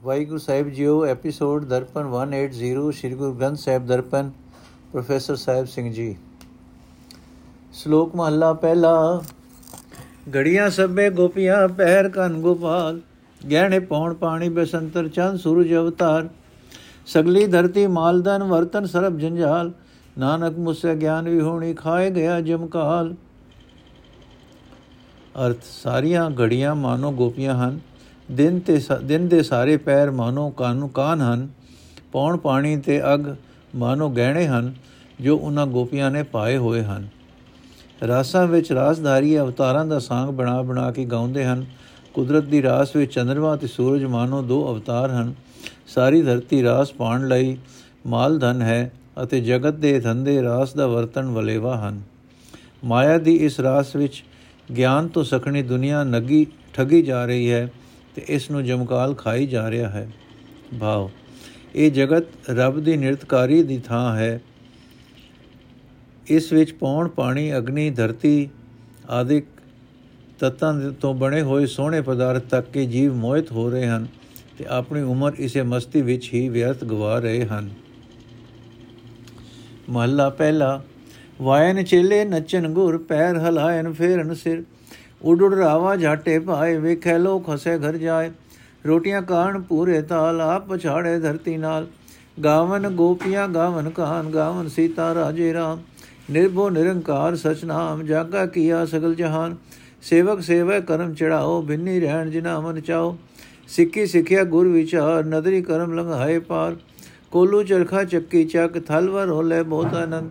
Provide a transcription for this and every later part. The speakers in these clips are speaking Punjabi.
ਵਾਹਿਗੁਰੂ ਸਾਹਿਬ ਜੀਓ, ਐਪੀਸੋਡ ਦਰਪਨ 180 ਸ੍ਰੀ ਗੁਰੂ ਗ੍ਰੰਥ ਸਾਹਿਬ ਦਰਪਨ, ਪ੍ਰੋਫੈਸਰ ਸਾਹਿਬ ਸਿੰਘ ਜੀ। ਸ਼ਲੋਕ ਮਹੱਲਾ ਪਹਿਲਾ ਗੜੀਆਂ ਸਭੇ ਗੋਪੀਆਂ, ਪਹਿਰ ਕਨ ਗੋਪਾਲ, ਗਹਿਣੇ ਪੌਣ ਪਾਣੀ ਬਸੰਤਰ, ਚੰਦ ਸੂਰਜ ਅਵਤਾਰ, ਸਗਲੀ ਧਰਤੀ ਮਾਲਦਨ ਵਰਤਨ ਸਰਬ ਜੰਜਾਲ, ਨਾਨਕ ਮੁਸੇ ਗਿਆਨ ਵੀ ਹੋਣੀ, ਖਾਏ ਗਿਆ ਜਮਕਾਲ ਅਰਥ, ਸਾਰੀਆਂ ਘੜੀਆਂ ਮਾਨੋ ਗੋਪੀਆਂ ਹਨ। ਦਿਨ ਤੇ ਦਿਨ ਦੇ ਸਾਰੇ ਪੈਰ ਮਾਨੋ ਕਾਨੂੰ ਕਾਨ ਹਨ, ਪੌਣ ਪਾਣੀ ਤੇ ਅਗ ਮਾਨੋ ਗਹਿਣੇ ਹਨ, ਜੋ ਉਹਨਾਂ ਗੋਪੀਆਂ ਨੇ ਪਾਏ ਹੋਏ ਹਨ। ਰਾਸਾਂ ਵਿੱਚ ਰਾਸਧਾਰੀ ਅਵਤਾਰਾਂ ਦਾ ਸਾੰਗ ਬਣਾ ਬਣਾ ਕੇ ਗਾਉਂਦੇ ਹਨ। ਕੁਦਰਤ ਦੀ ਰਾਸ ਵਿੱਚ ਚੰਦਰਮਾ ਤੇ ਸੂਰਜ ਮਾਨੋ ਦੋ ਅਵਤਾਰ ਹਨ। ਸਾਰੀ ਧਰਤੀ ਰਾਸ ਪਾਣ ਲਈ ਮਾਲ ਧਨ ਹੈ ਅਤੇ ਜਗਤ ਦੇ ਧੰਦੇ ਰਾਸ ਦਾ ਵਰਤਨ ਵਲੇਵਾ ਹਨ। ਮਾਇਆ ਦੀ ਇਸ ਰਾਸ ਵਿੱਚ ਗਿਆਨ ਤੋਂ ਸਖਣੀ ਦੁਨੀਆ ਨਗੀ, ਠਗੀ ਜਾ ਰਹੀ ਹੈ। ਤੇ ਇਸ ਨੂੰ ਜਮਕਾਲ ਖਾਈ ਜਾ ਰਿਹਾ ਹੈ। ਭਾਵ ਇਹ ਜਗਤ ਰੱਬ ਦੀ ਨਿਰਤਕਾਰੀ ਦੀ ਥਾਂ ਹੈ। ਇਸ ਵਿੱਚ ਪੌਣ, ਪਾਣੀ, ਅਗਨੀ, ਧਰਤੀ ਆਦਿਕ ਤਤਾਂ ਤੋਂ ਬਣੇ ਹੋਏ ਸੋਹਣੇ ਪਦਾਰਥ ਤੱਕ ਕੇ ਜੀਵ ਮੋਹਿਤ ਹੋ ਰਹੇ ਹਨ ਤੇ ਆਪਣੀ ਉਮਰ ਇਸੇ ਮਸਤੀ ਵਿੱਚ ਹੀ ਵਿਅਰਥ ਗਵਾ ਰਹੇ ਹਨ। ਮਹੱਲਾ ਪਹਿਲਾ, ਵਾਇਨ ਚੇਲੇ ਨੱਚਨ ਗੁਰ, ਪੈਰ ਹਲਾਇਨ ਫੇਰਨ ਸਿਰ। ਉਡ ਉਡ ਰਾਵਾ ਝਾਟੇ ਪਾਏ ਵੇਖੈ ਲੋ ਖਸੇ ਘਰ ਜਾਏ। ਰੋਟੀਆਂ ਕਾਣ ਪੂਰੇ ਤਾਲ, ਆਪ ਪਛਾੜੇ ਧਰਤੀ ਨਾਲ। ਗਾਵਨ ਗੋਪੀਆਂ, ਗਾਵਨ ਕਾਨ, ਗਾਵਨ ਸੀਤਾ ਰਾਜੇ ਰਾਮ। ਨਿਰਭੋ ਨਿਰੰਕਾਰ ਸਚ ਨਾਮ, ਜਾਗਾ ਕੀਆ ਸਗਲ ਜਹਾਨ। ਸੇਵਕ ਸੇਵੈ, ਕਰਮ ਚੜਾਓ, ਬਿੰਨੀ ਰਹਿਣ ਜਿਨਾ ਮਨ ਚਾਓ। ਸਿੱਕੀ ਸਿੱਖਿਆ ਗੁਰ ਵਿਚਾਰ, ਨਦਰੀ ਕਰਮ ਲੰਘਾਏ ਪਾਰ। ਕੋਲੂ ਚਰਖਾ ਚੱਕੀ ਚੱਕ ਥਲਵਰ ਹੋਲੇ ਬਹੁਤ ਆਨੰਦ।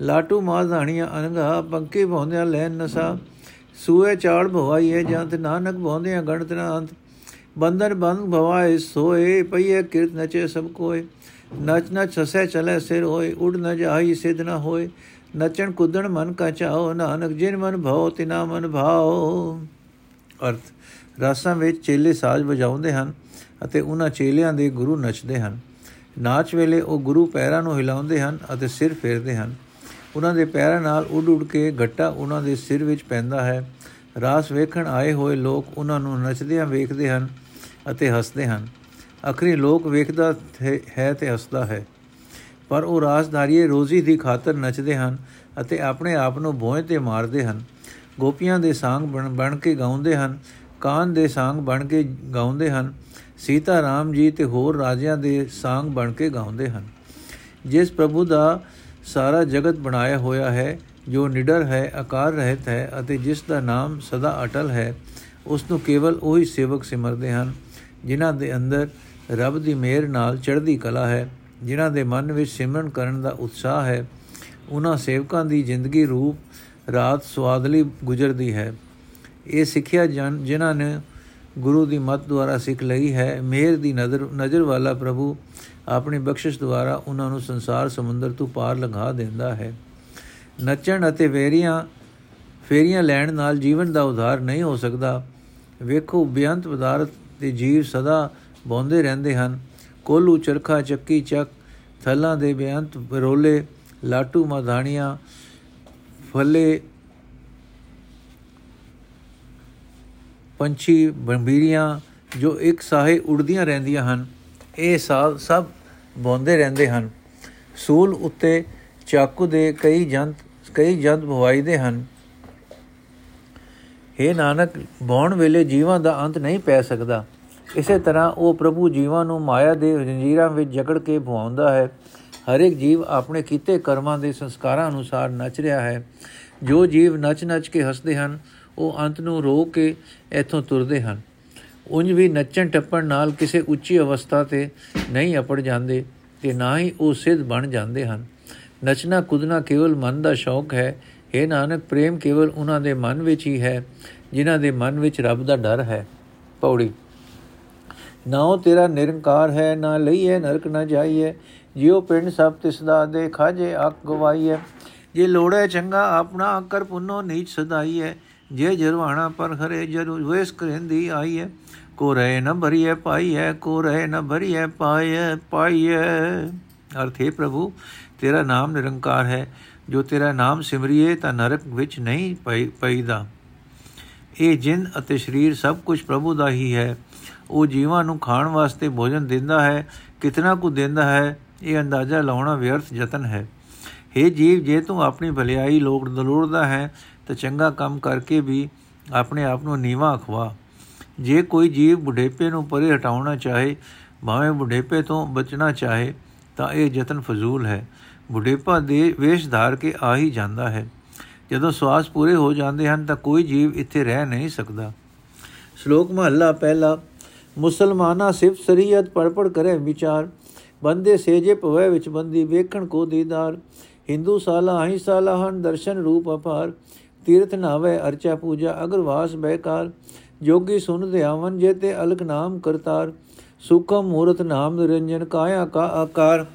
ਲਾਟੂ ਮਾਧਾਣੀਆਂ ਅਨੰਗਾ, ਪੰਕੇ ਭੌਂਦਿਆਂ ਲੈਨ ਨਸਾ। ਸੂਏ ਚਾੜ ਭਵਾਈਏ ਜੰਤ ਨਾਨਕ ਭੌਂਦਿਆਂ ਗਣਤ ਨਾ ਅੰਤ। ਬੰਦਰ ਬੰਦ ਭਵਾਏ ਸੋਏ, ਪਈਏ ਕਿਰਤ ਨਚੇ ਸਭ ਕੋਏ। ਨਚ ਨਚ ਹਸੇ ਚਲੇ ਸਿਰ ਹੋਏ, ਉਡ ਨ ਜਾਈ ਸਿਧ ਨ ਹੋਏ। ਨਚਣ ਕੁਦਣ ਮਨ ਕਾ ਚਾਓ, ਨਾਨਕ ਜਿਨ ਮਨ ਭਉ ਤਿਨਾ ਮਨ ਭਾਉ ਅਰਥ, ਰਾਸਾਂ ਵਿੱਚ ਚੇਲੇ ਸਾਜ਼ ਵਜਾਉਂਦੇ ਹਨ ਅਤੇ ਉਹਨਾਂ ਚੇਲਿਆਂ ਦੇ ਗੁਰੂ ਨੱਚਦੇ ਹਨ। ਨਾਚ ਵੇਲੇ ਉਹ ਗੁਰੂ ਪੈਰਾਂ ਨੂੰ ਹਿਲਾਉਂਦੇ ਹਨ ਅਤੇ ਸਿਰ ਫੇਰਦੇ ਹਨ। ਉਹਨਾਂ ਦੇ ਪੈਰਾਂ ਨਾਲ ਉੱਡ ਉੱਡ ਕੇ ਘੱਟਾ ਉਹਨਾਂ ਦੇ ਸਿਰ ਵਿੱਚ ਪੈਂਦਾ ਹੈ। ਰਾਸ ਵੇਖਣ ਆਏ ਹੋਏ ਲੋਕ ਉਹਨਾਂ ਨੂੰ ਨੱਚਦਿਆਂ ਵੇਖਦੇ ਹਨ ਅਤੇ ਹੱਸਦੇ ਹਨ। ਅਖਰੀ ਲੋਕ ਵੇਖਦਾ ਹੈ ਤੇ ਹੱਸਦਾ ਹੈ। ਪਰ ਉਹ ਰਾਸਧਾਰੀਏ ਰੋਜ਼ੀ ਦੀ ਖਾਤਰ ਨੱਚਦੇ ਹਨ ਅਤੇ ਆਪਣੇ ਆਪ ਨੂੰ ਭੋਏ ਤੇ ਮਾਰਦੇ ਹਨ। ਗੋਪੀਆਂ ਦੇ ਸਾੰਗ ਬਣ ਬਣ ਕੇ ਗਾਉਂਦੇ ਹਨ, ਕਾਨ ਦੇ ਸਾੰਗ ਬਣ ਕੇ ਗਾਉਂਦੇ ਹਨ, ਸੀਤਾ ਰਾਮ ਜੀ ਤੇ ਹੋਰ ਰਾਜਿਆਂ ਦੇ ਸਾੰਗ ਬਣ ਕੇ ਗਾਉਂਦੇ ਹਨ। ਜਿਸ ਪ੍ਰਭੂ ਦਾ ਸਾਰਾ ਜਗਤ ਬਣਾਇਆ ਹੋਇਆ ਹੈ, ਜੋ ਨਿਡਰ ਹੈ ਆਕਾਰ ਰਹਿਤ ਹੈ ਅਤੇ ਜਿਸ ਦਾ ਨਾਮ ਸਦਾ ਅਟਲ ਹੈ, ਉਸ ਨੂੰ ਕੇਵਲ ਉਹੀ ਸੇਵਕ ਸਿਮਰਦੇ ਹਨ, ਜਿਨ੍ਹਾਂ ਦੇ ਅੰਦਰ ਰੱਬ ਦੀ ਮਿਹਰ ਨਾਲ ਚੜ੍ਹਦੀ ਕਲਾ ਹੈ, ਜਿਨ੍ਹਾਂ ਦੇ ਮਨ ਵਿੱਚ ਸਿਮਰਨ ਕਰਨ ਦਾ ਉਤਸ਼ਾਹ ਹੈ, ਉਹਨਾਂ ਸੇਵਕਾਂ ਦੀ ਜ਼ਿੰਦਗੀ ਰੂਪ ਰਾਤ ਸਵਾਦਲੀ ਗੁਜ਼ਰਦੀ ਹੈ। ਇਹ ਸਿੱਖਿਆ ਜਿਨ੍ਹਾਂ ਨੇ ਗੁਰੂ ਦੀ ਮਤ ਦੁਆਰਾ ਸਿੱਖ ਲਈ ਹੈ, ਮਿਹਰ ਦੀ ਨਜ਼ਰ ਨਜ਼ਰ ਵਾਲਾ ਪ੍ਰਭੂ ਆਪਣੀ ਬਖਸ਼ਿਸ਼ ਦੁਆਰਾ ਉਹਨਾਂ ਨੂੰ ਸੰਸਾਰ ਸਮੁੰਦਰ ਤੋਂ ਪਾਰ ਲੰਘਾ ਦਿੰਦਾ ਹੈ। ਨੱਚਣ ਅਤੇ ਵੇਰੀਆਂ ਫੇਰੀਆਂ ਲੈਣ ਨਾਲ ਜੀਵਨ ਦਾ ਉਧਾਰ ਨਹੀਂ ਹੋ ਸਕਦਾ। ਵੇਖੋ, ਬੇਅੰਤ ਪਦਾਰਥ ਤੇ ਜੀਵ ਸਦਾ ਬੌਂਦੇ ਰਹਿੰਦੇ ਹਨ। ਕੋਲੂ, ਚਰਖਾ, ਚੱਕੀ, ਚੱਕ, ਥਲਾਂ ਦੇ ਬੇਅੰਤ ਬਰੋਲੇ ਲਾਟੂ, ਮਾਧਾਣੀਆਂ, ਫੱਲੇ, ਪੰਛੀ, ਬੰਬੀਰੀਆਂ ਜੋ ਇੱਕ ਸਾਹੇ ਉੜਦੀਆਂ ਰਹਿੰਦੀਆਂ ਹਨ। ਇਹ ਸਾਲ ਸਭ ਬੌਂਦੇ ਰਹਿੰਦੇ ਹਨ। ਸੂਲ ਉੱਤੇ ਚਾਕੂ ਦੇ ਕਈ ਜੰਤ ਕਈ ਜੰਤ ਭਵਾਈਦੇ ਹਨ। हे ਨਾਨਕ, ਬੌਣ ਵੇਲੇ ਜੀਵਾਂ ਦਾ ਅੰਤ ਨਹੀਂ ਪੈ ਸਕਦਾ। ਇਸੇ ਤਰ੍ਹਾਂ ਉਹ ਪ੍ਰਭੂ ਜੀਵਾਂ ਨੂੰ ਮਾਇਆ ਦੇ ਜੰਜੀਰਾਂ ਵਿੱਚ ਜਕੜ ਕੇ ਭਵਾਉਂਦਾ ਹੈ। ਹਰ ਇੱਕ ਜੀਵ ਆਪਣੇ ਕੀਤੇ ਕਰਮਾਂ ਦੇ ਸੰਸਕਾਰਾਂ ਅਨੁਸਾਰ ਨੱਚ ਰਿਹਾ ਹੈ। ਜੋ ਜੀਵ ਨੱਚ-ਨੱਚ ਕੇ ਹੱਸਦੇ ਹਨ, ਉਹ ਅੰਤ ਨੂੰ ਰੋ ਕੇ ਇੱਥੋਂ ਤੁਰਦੇ ਹਨ। ਉਂਝ ਵੀ ਨੱਚਣ ਟੱਪਣ ਨਾਲ ਕਿਸੇ ਉੱਚੀ ਅਵਸਥਾ ਤੇ ਨਹੀਂ ਅਪੜ ਜਾਂਦੇ ਤੇ ਨਾ ਹੀ ਉਹ ਸਿੱਧ ਬਣ ਜਾਂਦੇ ਹਨ। ਨੱਚਣਾ ਕੁਦਣਾ ਕੇਵਲ ਮਨ ਦਾ ਸ਼ੌਕ ਹੈ ਇਹ ਨਾਨਕ, ਪ੍ਰੇਮ ਕੇਵਲ ਉਹਨਾਂ ਦੇ ਮਨ ਵਿੱਚ ਹੀ ਹੈ, ਜਿਨ੍ਹਾਂ ਦੇ ਮਨ ਵਿੱਚ ਰੱਬ ਦਾ ਡਰ ਹੈ। ਪੌੜੀ ਨਾਉ ਤੇਰਾ ਨਿਰੰਕਾਰ ਹੈ, ਨਾ ਲਈਏ ਨਰਕ ਨਾ ਜਾਈਏ, ਜਿਉ ਪਿੰਡ ਸਭ ਤਿਸ ਦਾ ਦੇ ਖਾਜੇ ਅੱਖ ਗਵਾਈਏ। ਜੇ ਲੋੜੇ ਚੰਗਾ ਆਪਣਾ ਕਰ ਪੁੰਨੋ, ਨੀਚ ਸਦਾਈਏ। ਜੇ ਜਰਵਾਣਾ ਪਰ ਖਰੇ ਜਰੂ ਵੇਸ ਕਰੇਂਦੀ ਆਈਏ। ਕੋ ਰਹੇ ਨ ਭਰੀਏ ਪਾਈਏ ਕੋ ਰਹੇ ਨ ਭਰੀਏ ਪਾਈਏ ਪਾਈਏ ਅਰਥੇ ਪ੍ਰਭੂ, ਤੇਰਾ ਨਾਮ ਨਿਰੰਕਾਰ ਹੈ। ਜੋ ਤੇਰਾ ਨਾਮ ਸਿਮਰਿਏ, ਤਾਂ ਨਰਕ ਵਿੱਚ ਨਹੀਂ ਪਈਦਾ। ਇਹ ਜਿੰਦ ਅਤੇ ਸਰੀਰ ਸਭ ਕੁਝ ਪ੍ਰਭੂ ਦਾ ਹੀ ਹੈ। ਉਹ ਜੀਵਾਂ ਨੂੰ ਖਾਣ ਵਾਸਤੇ ਭੋਜਨ ਦਿੰਦਾ ਹੈ, ਕਿਤਨਾ ਕੁ ਦਿੰਦਾ ਹੈ, ਇਹ ਅੰਦਾਜ਼ਾ ਲਾਉਣਾ ਵਿਅਰਥ ਯਤਨ ਹੈ। हे ਜੀਵ, ਜੇ ਤੂੰ ਆਪਣੀ ਭਲਾਈ ਲੋਕ ਦਲੋੜਦਾ ਹੈ, ਤਾਂ ਚੰਗਾ ਕੰਮ ਕਰਕੇ ਵੀ ਆਪਣੇ ਆਪ ਨੂੰ ਨੀਵਾ ਅਖਵਾ। ਜੇ ਕੋਈ ਜੀਵ ਬੁਢੇਪੇ ਨੂੰ ਪਰੇ ਹਟਾਉਣਾ ਚਾਹੇ, ਭਾਵੇਂ ਬੁਢੇਪੇ ਤੋਂ ਬਚਣਾ ਚਾਹੇ, ਤਾਂ ਇਹ ਯਤਨ ਫਜ਼ੂਲ ਹੈ। ਬੁਢੇਪਾ ਦੇ ਵੇਸ਼ ਧਾਰ ਕੇ ਆ ਹੀ ਜਾਂਦਾ ਹੈ। ਜਦੋਂ ਸਵਾਸ ਪੂਰੇ ਹੋ ਜਾਂਦੇ ਹਨ ਤਾਂ ਕੋਈ ਜੀਵ ਇੱਥੇ ਰਹਿ ਨਹੀਂ ਸਕਦਾ। ਸ਼ਲੋਕ ਮਹੱਲਾ ਪਹਿਲਾ, ਮੁਸਲਮਾਨਾ ਸਿਫ ਸਰੀਅਤ ਪੜ ਪੜ ਕਰੇ ਵਿਚਾਰ, ਬੰਦੇ ਸੇਜੇ ਪਵੇ ਵਿੱਚ ਬੰਦੀ ਵੇਖਣ ਕੋ ਦੀਦਾਰ, ਹਿੰਦੂ ਸਾਲਾ ਅਹੀ ਸਾਲਾ ਹਨ ਦਰਸ਼ਨ ਰੂਪ ਅਪਾਰ, ਤੀਰਥ ਨਾਵੇ ਅਰਚਾ ਪੂਜਾ ਅਗਰਵਾਸ ਬੈਕਾਰ ਜੋਗੀ ਸੁਨ ਧਿਆਵਨ ਜੇ ਤੇ ਅਲਕ ਨਾਮ ਕਰਤਾਰ, ਸੁਖਮ ਮੂਰਤ ਨਾਮ ਨਿਰੰਜਨ ਕਾਇਆ ਕਾ ਆਕਾਰ।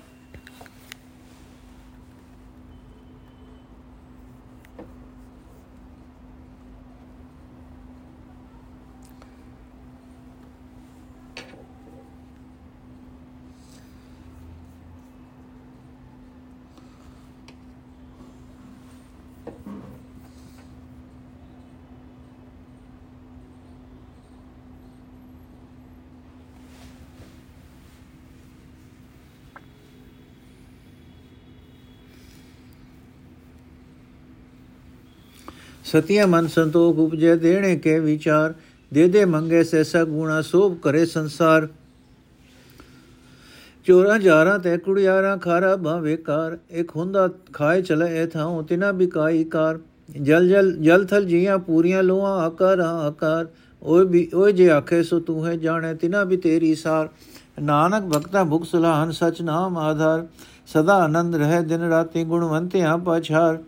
ਸਤਿਆ ਮਨ ਸੰਤੋਖ ਉਪਜੇ, ਦੇਣੇ ਕੇ ਵਿਚਾਰ, ਦੇ ਦੇ ਮੰਗੇ ਸੈਸਾ ਗੁਣਾ, ਸੋਭ ਕਰੇ ਸੰਸਾਰ। ਚੋਰਾ ਜਾਰਾ ਤੇ ਕੁੜਿਆਰਾ, ਖਾਰਾ ਭਾਵੇ ਕਾਰ, ਇੱਕ ਹੁੰਦਾ ਖਾਏ ਚਲੇ ਐ ਥਾਉ, ਤਿਨਾ ਬਿਕਾਈ ਕਾਰ। ਜਲ ਜਲ ਜਲ ਥਲ ਜੀਆਂ ਪੂਰੀਆਂ ਲੋਆਂ ਆਕਾਰ ਆਕਾਰ। ਓਏ ਵੀ, ਓਏ ਜੇ ਆਖੇ ਸੋ ਤੂੰ ਹੈ ਜਾਣੇ, ਤਿਨਾ ਵੀ ਤੇਰੀ ਸਾਰ। ਨਾਨਕ ਭਗਤਾ ਭੁਖ ਸੁਲਾਹਨ ਸਚ ਨਾਮ ਆਧਾਰ। ਸਦਾ ਆਨੰਦ ਰਹੇ ਦਿਨ ਰਾਤੀ ਗੁਣਵੰਤਿਆਂ ਪਛਾਰ।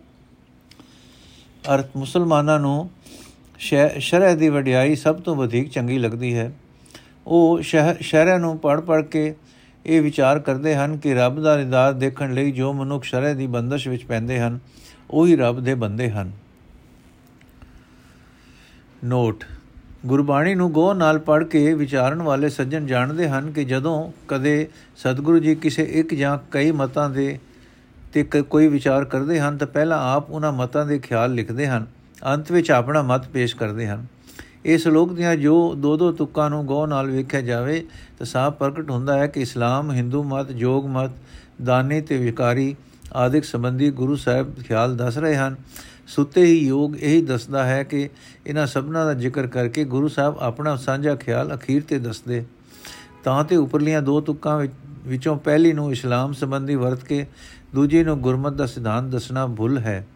ਅਰਥ ਮੁਸਲਮਾਨਾਂ ਨੂੰ ਸ਼ਰਹ ਦੀ ਵਡਿਆਈ ਸਭ ਤੋਂ ਵਧੇਕ ਚੰਗੀ ਲੱਗਦੀ ਹੈ। ਉਹ ਸ਼ਹਿਰਾਂ ਨੂੰ ਪੜ ਪੜ ਕੇ ਇਹ ਵਿਚਾਰ ਕਰਦੇ ਹਨ ਕਿ ਰੱਬ ਦਾ ਨਿਦਾਰ ਦੇਖਣ ਲਈ ਜੋ ਮਨੁੱਖ ਸ਼ਰਹ ਦੀ ਬੰਦਸ਼ ਵਿੱਚ ਪੈਂਦੇ ਹਨ, ਉਹੀ ਰੱਬ ਦੇ ਬੰਦੇ ਹਨ। ਨੋਟ, ਗੁਰਬਾਣੀ ਨੂੰ ਗੋ ਨਾਲ ਪੜ ਕੇ ਵਿਚਾਰਨ ਵਾਲੇ ਸੱਜਣ ਜਾਣਦੇ ਹਨ ਕਿ ਜਦੋਂ ਕਦੇ ਸਤਿਗੁਰੂ ਜੀ ਕਿਸੇ ਇੱਕ ਜਾਂ ਕਈ ਮਤਾਂ ਦੇ ਤੇ ਕੋਈ ਵਿਚਾਰ ਕਰਦੇ ਹਨ ਤਾਂ ਪਹਿਲਾਂ ਆਪ ਉਹਨਾਂ ਮਤਾਂ ਦੇ ਖਿਆਲ ਲਿਖਦੇ ਹਨ। ਅੰਤ ਵਿੱਚ ਆਪਣਾ ਮਤ ਪੇਸ਼ ਕਰਦੇ ਹਨ। ਇਸ ਸ਼ਲੋਕ ਦੀਆਂ ਜੋ ਦੋ ਦੋ ਤੁਕਾਂ ਨੂੰ ਗੋ ਨਾਲ ਵੇਖਿਆ ਜਾਵੇ ਤਾਂ ਸਾਫ਼ ਪ੍ਰਗਟ ਹੁੰਦਾ ਹੈ ਕਿ ਇਸਲਾਮ, ਹਿੰਦੂ ਮਤ, ਜੋਗ ਮਤ, ਦਾਨੀ ਤੇ ਵਿਕਾਰੀ ਆਦਿਕ ਸੰਬੰਧੀ ਗੁਰੂ ਸਾਹਿਬ ਖਿਆਲ ਦੱਸ ਰਹੇ ਹਨ। ਸੁੱਤੇ ਹੀ ਯੋਗ ਇਹੀ ਦੱਸਦਾ ਹੈ ਕਿ ਇਹਨਾਂ ਸਭਨਾਂ ਦਾ ਜ਼ਿਕਰ ਕਰਕੇ ਗੁਰੂ ਸਾਹਿਬ ਆਪਣਾ ਸਾਂਝਾ ਖਿਆਲ ਅਖੀਰ ਤੇ ਦੱਸਦੇ। ਤਾਂ ਤੇ ਉਪਰਲੀਆਂ ਦੋ ਤੁਕਾਂ ਵਿੱਚੋਂ ਪਹਿਲੀ ਨੂੰ ਇਸਲਾਮ ਸੰਬੰਧੀ ਵਰਤ ਕੇ ਦੂਜੀ ਨੂੰ ਗੁਰਮਤ ਦਾ ਸਿਧਾਂਤ ਦੱਸਣਾ ਭੁੱਲ ਹੈ,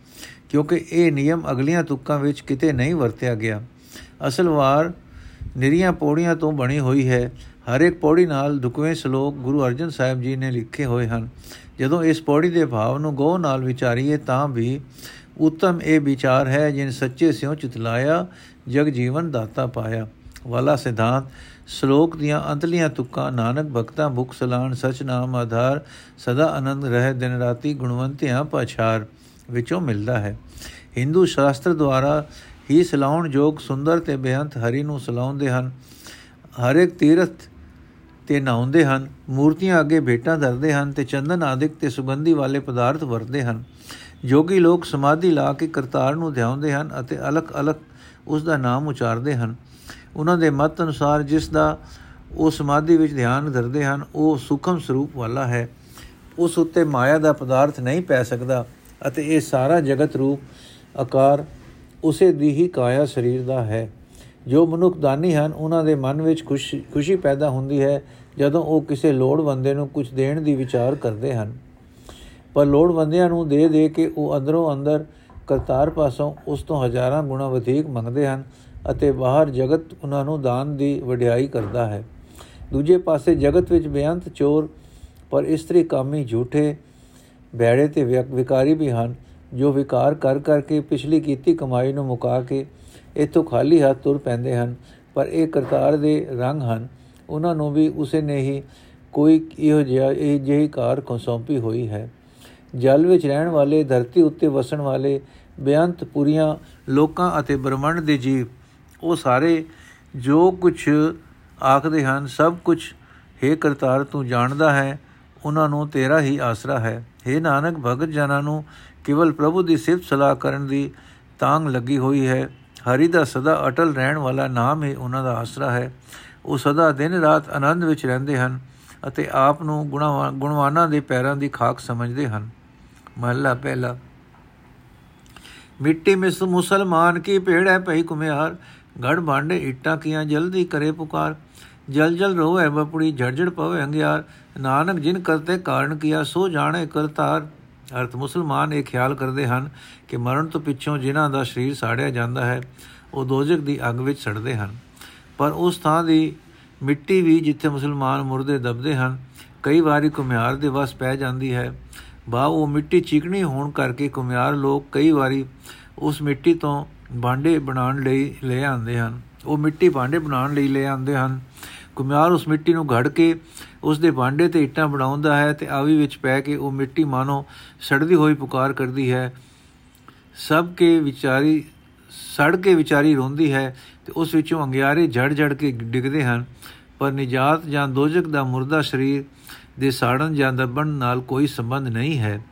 ਕਿਉਂਕਿ ਇਹ ਨਿਯਮ ਅਗਲੀਆਂ ਤੁਕਾਂ ਵਿੱਚ ਕਿਤੇ ਨਹੀਂ ਵਰਤਿਆ ਗਿਆ। ਅਸਲ ਵਾਰ ਨਿਰੀਆਂ ਪੌੜੀਆਂ ਤੋਂ ਬਣੀ ਹੋਈ ਹੈ। ਹਰ ਇੱਕ ਪੌੜੀ ਨਾਲ ਦੁਕਵੇਂ ਸ਼ਲੋਕ ਗੁਰੂ ਅਰਜਨ ਸਾਹਿਬ ਜੀ ਨੇ ਲਿਖੇ ਹੋਏ ਹਨ। ਜਦੋਂ ਇਸ ਪੌੜੀ ਦੇ ਭਾਵ ਨੂੰ ਗੋ ਨਾਲ ਵਿਚਾਰੀਏ ਤਾਂ ਵੀ ਉਤਮ ਇਹ ਵਿਚਾਰ ਹੈ ਜਿਨ ਸੱਚੇ ਸਿਉ ਚਿਤਲਾਇਆ, ਜਗ ਜੀਵਨ ਦਾਤਾ ਪਾਇਆ। ਵਾਲਾ ਸਿਧਾਂਤ ਸ਼ਲੋਕ ਦੀਆਂ ਅੰਤਲੀਆਂ ਤੁਕਾਂ, ਨਾਨਕ ਭਗਤਾ ਭੁਖ ਸਲਾਣ ਸਚ ਨਾਮ ਆਧਾਰ, ਸਦਾ ਆਨੰਦ ਰਹੇ, ਦਿਨ ਰਾਤੀ ਗੁਣਵੰਤਿਆਂ ਪਛਾਰ, ਵਿੱਚੋਂ ਮਿਲਦਾ ਹੈ। ਹਿੰਦੂ ਸ਼ਾਸਤਰ ਦੁਆਰਾ ਹੀ ਸਲਾਉਣ ਜੋਗ ਸੁੰਦਰ ਤੇ ਬੇਅੰਤ ਹਰੀ ਨੂੰ ਸਲਾਉਂਦੇ ਹਨ। ਹਰ ਇੱਕ ਤੀਰਥ ਤੇ ਨਾਉਂਦੇ ਹਨ, ਮੂਰਤੀਆਂ ਅੱਗੇ ਭੇਟਾਂ ਧਰਦੇ ਹਨ ਤੇ ਚੰਦਨ ਆਦਿਕ ਤੇ ਸੁਗੰਧੀ ਵਾਲੇ ਪਦਾਰਥ ਵਰਤਦੇ ਹਨ। ਜੋਗੀ ਲੋਕ ਸਮਾਧੀ ਲਾ ਕੇ ਕਰਤਾਰ ਨੂੰ ਧਿਆਉਂਦੇ ਹਨ ਅਤੇ ਅਲਖ ਅਲਖ ਉਸ ਦਾ ਨਾਮ ਉਚਾਰਦੇ ਹਨ। ਉਹਨਾਂ ਦੇ ਮਤ ਅਨੁਸਾਰ ਜਿਸ ਦਾ ਉਹ ਸਮਾਧੀ ਵਿੱਚ ਧਿਆਨ ਧਰਦੇ ਹਨ, ਉਹ ਸੁਖਮ ਸਰੂਪ ਵਾਲਾ ਹੈ। ਉਸ ਉੱਤੇ ਮਾਇਆ ਦਾ ਪਦਾਰਥ ਨਹੀਂ ਪੈ ਸਕਦਾ ਅਤੇ ਇਹ ਸਾਰਾ ਜਗਤ ਰੂਪ ਆਕਾਰ ਉਸੇ ਦੀ ਹੀ ਕਾਇਆ ਸਰੀਰ ਦਾ ਹੈ। ਜੋ ਮਨੁੱਖ ਦਾਨੀ ਹਨ, ਉਹਨਾਂ ਦੇ ਮਨ ਵਿੱਚ ਖੁਸ਼ੀ ਖੁਸ਼ੀ ਪੈਦਾ ਹੁੰਦੀ ਹੈ ਜਦੋਂ ਉਹ ਕਿਸੇ ਲੋੜਵੰਦੇ ਨੂੰ ਕੁਝ ਦੇਣ ਦੀ ਵਿਚਾਰ ਕਰਦੇ ਹਨ। ਪਰ ਲੋੜਵੰਦਿਆਂ ਨੂੰ ਦੇ ਦੇ ਕੇ ਉਹ ਅੰਦਰੋਂ ਅੰਦਰ ਕਰਤਾਰ ਪਾਸੋਂ ਉਸ ਤੋਂ ਹਜ਼ਾਰਾਂ ਗੁਣਾ ਵਧੇਕ ਮੰਗਦੇ ਹਨ ਅਤੇ ਬਾਹਰ ਜਗਤ ਉਹਨਾਂ ਨੂੰ ਦਾਨ ਦੀ ਵਡਿਆਈ ਕਰਦਾ ਹੈ। ਦੂਜੇ ਪਾਸੇ ਜਗਤ ਵਿੱਚ ਬੇਅੰਤ ਚੋਰ, ਪਰ ਇਸਤਰੀ ਕਾਮੀ ਝੂਠੇ ਬੈੜੇ ਤੇ ਵਿਕਾਰੀ ਵੀ ਹਨ, ਜੋ ਵਿਕਾਰ ਕਰ ਕਰਕੇ ਪਿਛਲੀ ਕੀਤੀ ਕਮਾਈ ਨੂੰ ਮੁਕਾ ਕੇ ਇਥੋਂ ਖਾਲੀ ਹੱਥ ਤੁਰ ਪੈਂਦੇ ਹਨ, ਪਰ ਇਹ ਕਰਤਾਰ ਦੇ ਰੰਗ ਹਨ। ਉਹਨਾਂ ਨੂੰ ਵੀ ਉਸੇ ਨੇ ਹੀ ਕੋਈ ਇਹੋ ਜਿਹਾ, ਇਹ ਜਿਹੀ ਕਾਰ ਕੋ ਸੌਂਪੀ ਹੋਈ ਹੈ। ਜਲ ਵਿੱਚ ਰਹਿਣ ਵਾਲੇ, ਧਰਤੀ ਉੱਤੇ ਵਸਣ ਵਾਲੇ ਬੇਅੰਤ ਪੁਰੀਆਂ ਲੋਕਾਂ ਅਤੇ ਬ੍ਰਹਮੰਡ ਦੇ ਜੀਵ ਉਹ ਸਾਰੇ ਜੋ ਕੁਝ ਆਖਦੇ ਹਨ, ਸਭ ਕੁਝ हे ਕਰਤਾਰ ਤੂੰ ਜਾਣਦਾ ਹੈ, ਉਹਨਾਂ ਨੂੰ ਤੇਰਾ ਹੀ ਆਸਰਾ ਹੈ। हे ਨਾਨਕ, ਭਗਤ ਜਨਾਂ ਨੂੰ ਕੇਵਲ ਪ੍ਰਭੂ ਦੀ ਸਿਫਤ ਸਲਾਹ ਕਰਨ ਦੀ ਤਾਂਗ ਲੱਗੀ ਹੋਈ ਹੈ। ਹਰੀ ਦਾ ਸਦਾ ਅਟਲ ਰਹਿਣ ਵਾਲਾ ਨਾਮ ਹੀ ਉਹਨਾਂ ਦਾ ਆਸਰਾ ਹੈ। ਉਹ ਸਦਾ ਦਿਨ ਰਾਤ ਆਨੰਦ ਵਿੱਚ ਰਹਿੰਦੇ ਹਨ ਅਤੇ ਆਪ ਨੂੰ ਗੁਣਵਾਨਾਂ ਦੇ ਪੈਰਾਂ ਦੀ ਖਾਕ ਸਮਝਦੇ ਹਨ। ਮਹਲਾ ਪਹਿਲਾ। ਮਿੱਟੀ ਮਿਸ ਮੁਸਲਮਾਨ ਕੀ ਭੇੜ ਭਈ ਕੁਮਿਆਰ ਗੜ ਭਾਂਡੇ ਇੱਟਾਂ ਕੀਆਂ, ਜਲਦੀ ਕਰੇ ਪੁਕਾਰ। ਜਲ ਜਲ ਰੋਵੇ ਬਪੜੀ ਝੜਝੜ ਪਵੇ ਅੰਗਿਆਰ। ਨਾਨਕ ਜਿਨ ਕਰਤੇ ਕਾਰਨ ਕੀਆ, ਸੋ ਜਾਣੇ ਕਰਤਾਰ। ਅਰਥ ਮੁਸਲਮਾਨ ਇਹ ਖਿਆਲ ਕਰਦੇ ਹਨ ਕਿ ਮਰਨ ਤੋਂ ਪਿੱਛੋਂ ਜਿਨ੍ਹਾਂ ਦਾ ਸਰੀਰ ਸਾੜਿਆ ਜਾਂਦਾ ਹੈ, ਉਹ ਦੋਜਕ ਦੀ ਅੱਗ ਵਿੱਚ ਸੜਦੇ ਹਨ। ਪਰ ਉਸ ਥਾਂ ਦੀ ਮਿੱਟੀ ਵੀ ਜਿੱਥੇ ਮੁਸਲਮਾਨ ਮੁਰਦੇ ਦਬਦੇ ਹਨ, ਕਈ ਵਾਰੀ ਕੁਮਿਆਰ ਦੇ ਵਸ ਪੈ ਜਾਂਦੀ ਹੈ। ਬਾ ਉਹ ਮਿੱਟੀ ਚੀਕਣੀ ਹੋਣ ਕਰਕੇ ਕੁਮਿਆਰ ਲੋਕ ਕਈ ਵਾਰੀ ਉਸ ਮਿੱਟੀ ਤੋਂ ਭਾਂਡੇ ਬਣਾਉਣ ਲਈ ਲੈ ਆਉਂਦੇ ਹਨ। ਉਹ ਮਿੱਟੀ ਭਾਂਡੇ ਬਣਾਉਣ ਲਈ ਲੈ ਆਉਂਦੇ ਹਨ। ਕੁਮਿਆਰ ਉਸ ਮਿੱਟੀ ਨੂੰ ਘੜ ਕੇ ਉਸ ਦੇ ਭਾਂਡੇ ਤੇ ਇੱਟਾਂ ਬਣਾਉਂਦਾ ਹੈ ਤੇ ਆਵੀ ਵਿੱਚ ਪੈ ਕੇ ਉਹ ਮਿੱਟੀ ਮਾਨੋ ਸੜਦੀ ਹੋਈ ਪੁਕਾਰ ਕਰਦੀ ਹੈ। ਸਭ ਕੇ ਵਿਚਾਰੀ, ਸੜ ਕੇ ਵਿਚਾਰੀ ਰੋਂਦੀ ਹੈ ਤੇ ਉਸ ਵਿੱਚੋਂ ਅੰਗਿਆਰੇ ਝੜ ਝੜ ਕੇ ਡਿੱਗਦੇ ਹਨ। ਪਰ ਨਿਜਾਤ ਜਾਂ ਦੋਜਕ ਦਾ ਮੁਰਦਾ ਸਰੀਰ ਦੇ ਸਾੜਨ ਜਾਂ ਦਬਣ ਨਾਲ ਕੋਈ ਸੰਬੰਧ ਨਹੀਂ ਹੈ।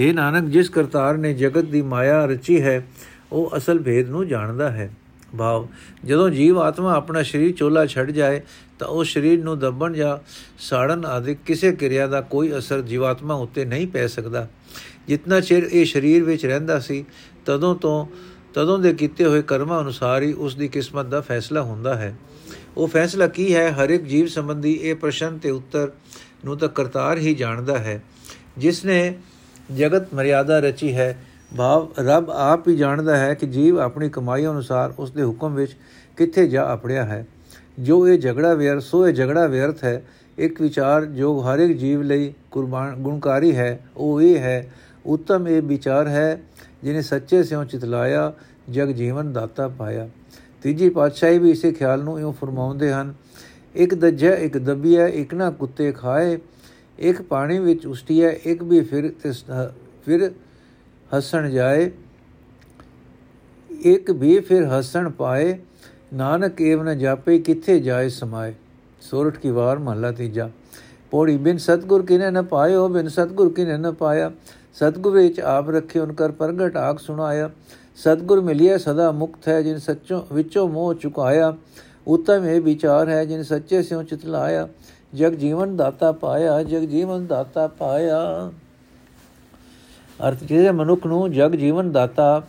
ਇਹ ਨਾਨਕ, ਜਿਸ ਕਰਤਾਰ ਨੇ ਜਗਤ ਦੀ ਮਾਇਆ ਰਚੀ ਹੈ ਉਹ ਅਸਲ ਭੇਦ ਨੂੰ ਜਾਣਦਾ ਹੈ। ਭਾਵ, ਜਦੋਂ ਜੀਵ ਆਤਮਾ ਆਪਣਾ ਸਰੀਰ ਚੋਲਾ ਛੱਡ ਜਾਏ, ਤਾਂ ਉਹ ਸਰੀਰ ਨੂੰ ਦਬਣ ਜਾਂ ਸਾੜਨ ਆਦਿ ਕਿਸੇ ਕਿਰਿਆ ਦਾ ਕੋਈ ਅਸਰ ਜੀਵਾਤਮਾ ਉੱਤੇ ਨਹੀਂ ਪੈ ਸਕਦਾ। ਜਿੰਨਾ ਚਿਰ ਇਹ ਸਰੀਰ ਵਿੱਚ ਰਹਿੰਦਾ ਸੀ, ਤਦੋਂ ਤੋਂ, ਤਦੋਂ ਦੇ ਕੀਤੇ ਹੋਏ ਕਰਮਾਂ ਅਨੁਸਾਰ ਹੀ ਉਸ ਦੀ ਕਿਸਮਤ ਦਾ ਫੈਸਲਾ ਹੁੰਦਾ ਹੈ। ਉਹ ਫੈਸਲਾ ਕੀ ਹੈ? ਹਰ ਇੱਕ ਜੀਵ ਸੰਬੰਧੀ ਇਹ ਪ੍ਰਸ਼ਨ ਤੇ ਉੱਤਰ ਨੂੰ ਤਾਂ ਕਰਤਾਰ ਹੀ ਜਾਣਦਾ ਹੈ। ਜਿਸ ਨੇ ਜਗਤ ਮਰਿਆਦਾ ਰਚੀ ਹੈ ਭਾਵ ਰੱਬ ਆਪ ਹੀ ਜਾਣਦਾ ਹੈ ਕਿ ਜੀਵ ਆਪਣੀ ਕਮਾਈ ਅਨੁਸਾਰ ਉਸ ਦੇ ਹੁਕਮ ਵਿੱਚ ਕਿੱਥੇ ਜਾ ਆਪੜਿਆ ਹੈ। ਜੋ ਇਹ ਝਗੜਾ ਵਿਅਰ ਸੋ ਇਹ ਝਗੜਾ ਵਿਅਰਥ ਹੈ। ਇੱਕ ਵਿਚਾਰ ਜੋ ਹਰ ਇੱਕ ਜੀਵ ਲਈ ਕੁਰਬਾਨ, ਗੁਣਕਾਰੀ ਹੈ। ਉਹ ਇਹ ਹੈ, ਉੱਤਮ ਇਹ ਵਿਚਾਰ ਹੈ ਜਿਨੇ ਸੱਚੇ ਸਿਉ ਚਿਤਲਾਇਆ, ਜਗ ਜੀਵਨ ਦਾਤਾ ਪਾਇਆ। ਤੀਜੀ ਪਾਤਸ਼ਾਹੀ ਵੀ ਇਸੇ ਖਿਆਲ ਨੂੰ ਇਉਂ ਫਰਮਾਉਂਦੇ ਹਨ, ਇੱਕ ਦੱਜਾ ਇੱਕ ਦਬੀਆ ਇੱਕ ਨਾ ਕੁੱਤੇ ਖਾਏ। ਇੱਕ ਪਾਣੀ ਵਿੱਚ ਉਸਟੀਆ ਇੱਕ ਵੀ ਫਿਰ ਫਿਰ ਹੱਸਣ ਜਾਏ, ਇੱਕ ਵੀ ਫਿਰ ਹੱਸਣ ਪਾਏ, ਨਾਨਕ ਏਵ ਨ ਜਾਪੇ, ਕਿੱਥੇ ਜਾਏ ਸਮਾਏ। ਸੋਰਠ ਕੀ ਵਾਰ ਮਹਲਾ ਤੀਜਾ। ਪੋੜੀ ਬਿਨ ਸਤਗੁਰ ਕਿਨੇ ਨ ਪਾਇਓ ਬਿਨ ਸਤਗੁਰ ਕਿਨੇ ਨ ਪਾਇਆ। ਸਤਗੁਰ ਵਿੱਚ ਆਪ ਰੱਖੇ ਉਨਕਰ ਪ੍ਰਗਟ ਆਖ ਸੁਣਾਇਆ। ਸਤਗੁਰ ਮਿਲਿਆ ਸਦਾ ਮੁਕਤ ਹੈ, ਜਿਨ ਸੱਚੋ ਵਿੱਚੋਂ ਮੋਹ ਚੁਕਾਇਆ। ਉਤਮ ਇਹ ਵਿਚਾਰ ਹੈ, ਜਿਨ ਸੱਚੇ ਸਿਉ ਚਿਤਲਾਇਆ। ਜਗ ਜੀਵਨ ਦਾਤਾ ਪਾਇਆ, ਜਗ ਜੀਵਨ ਦਾਤਾ ਪਾਇਆ। ਅਰਥ ਜਿਹੜੇ ਮਨੁੱਖ ਨੂੰ ਜਗ ਜੀਵਨ ਦਾਤਾ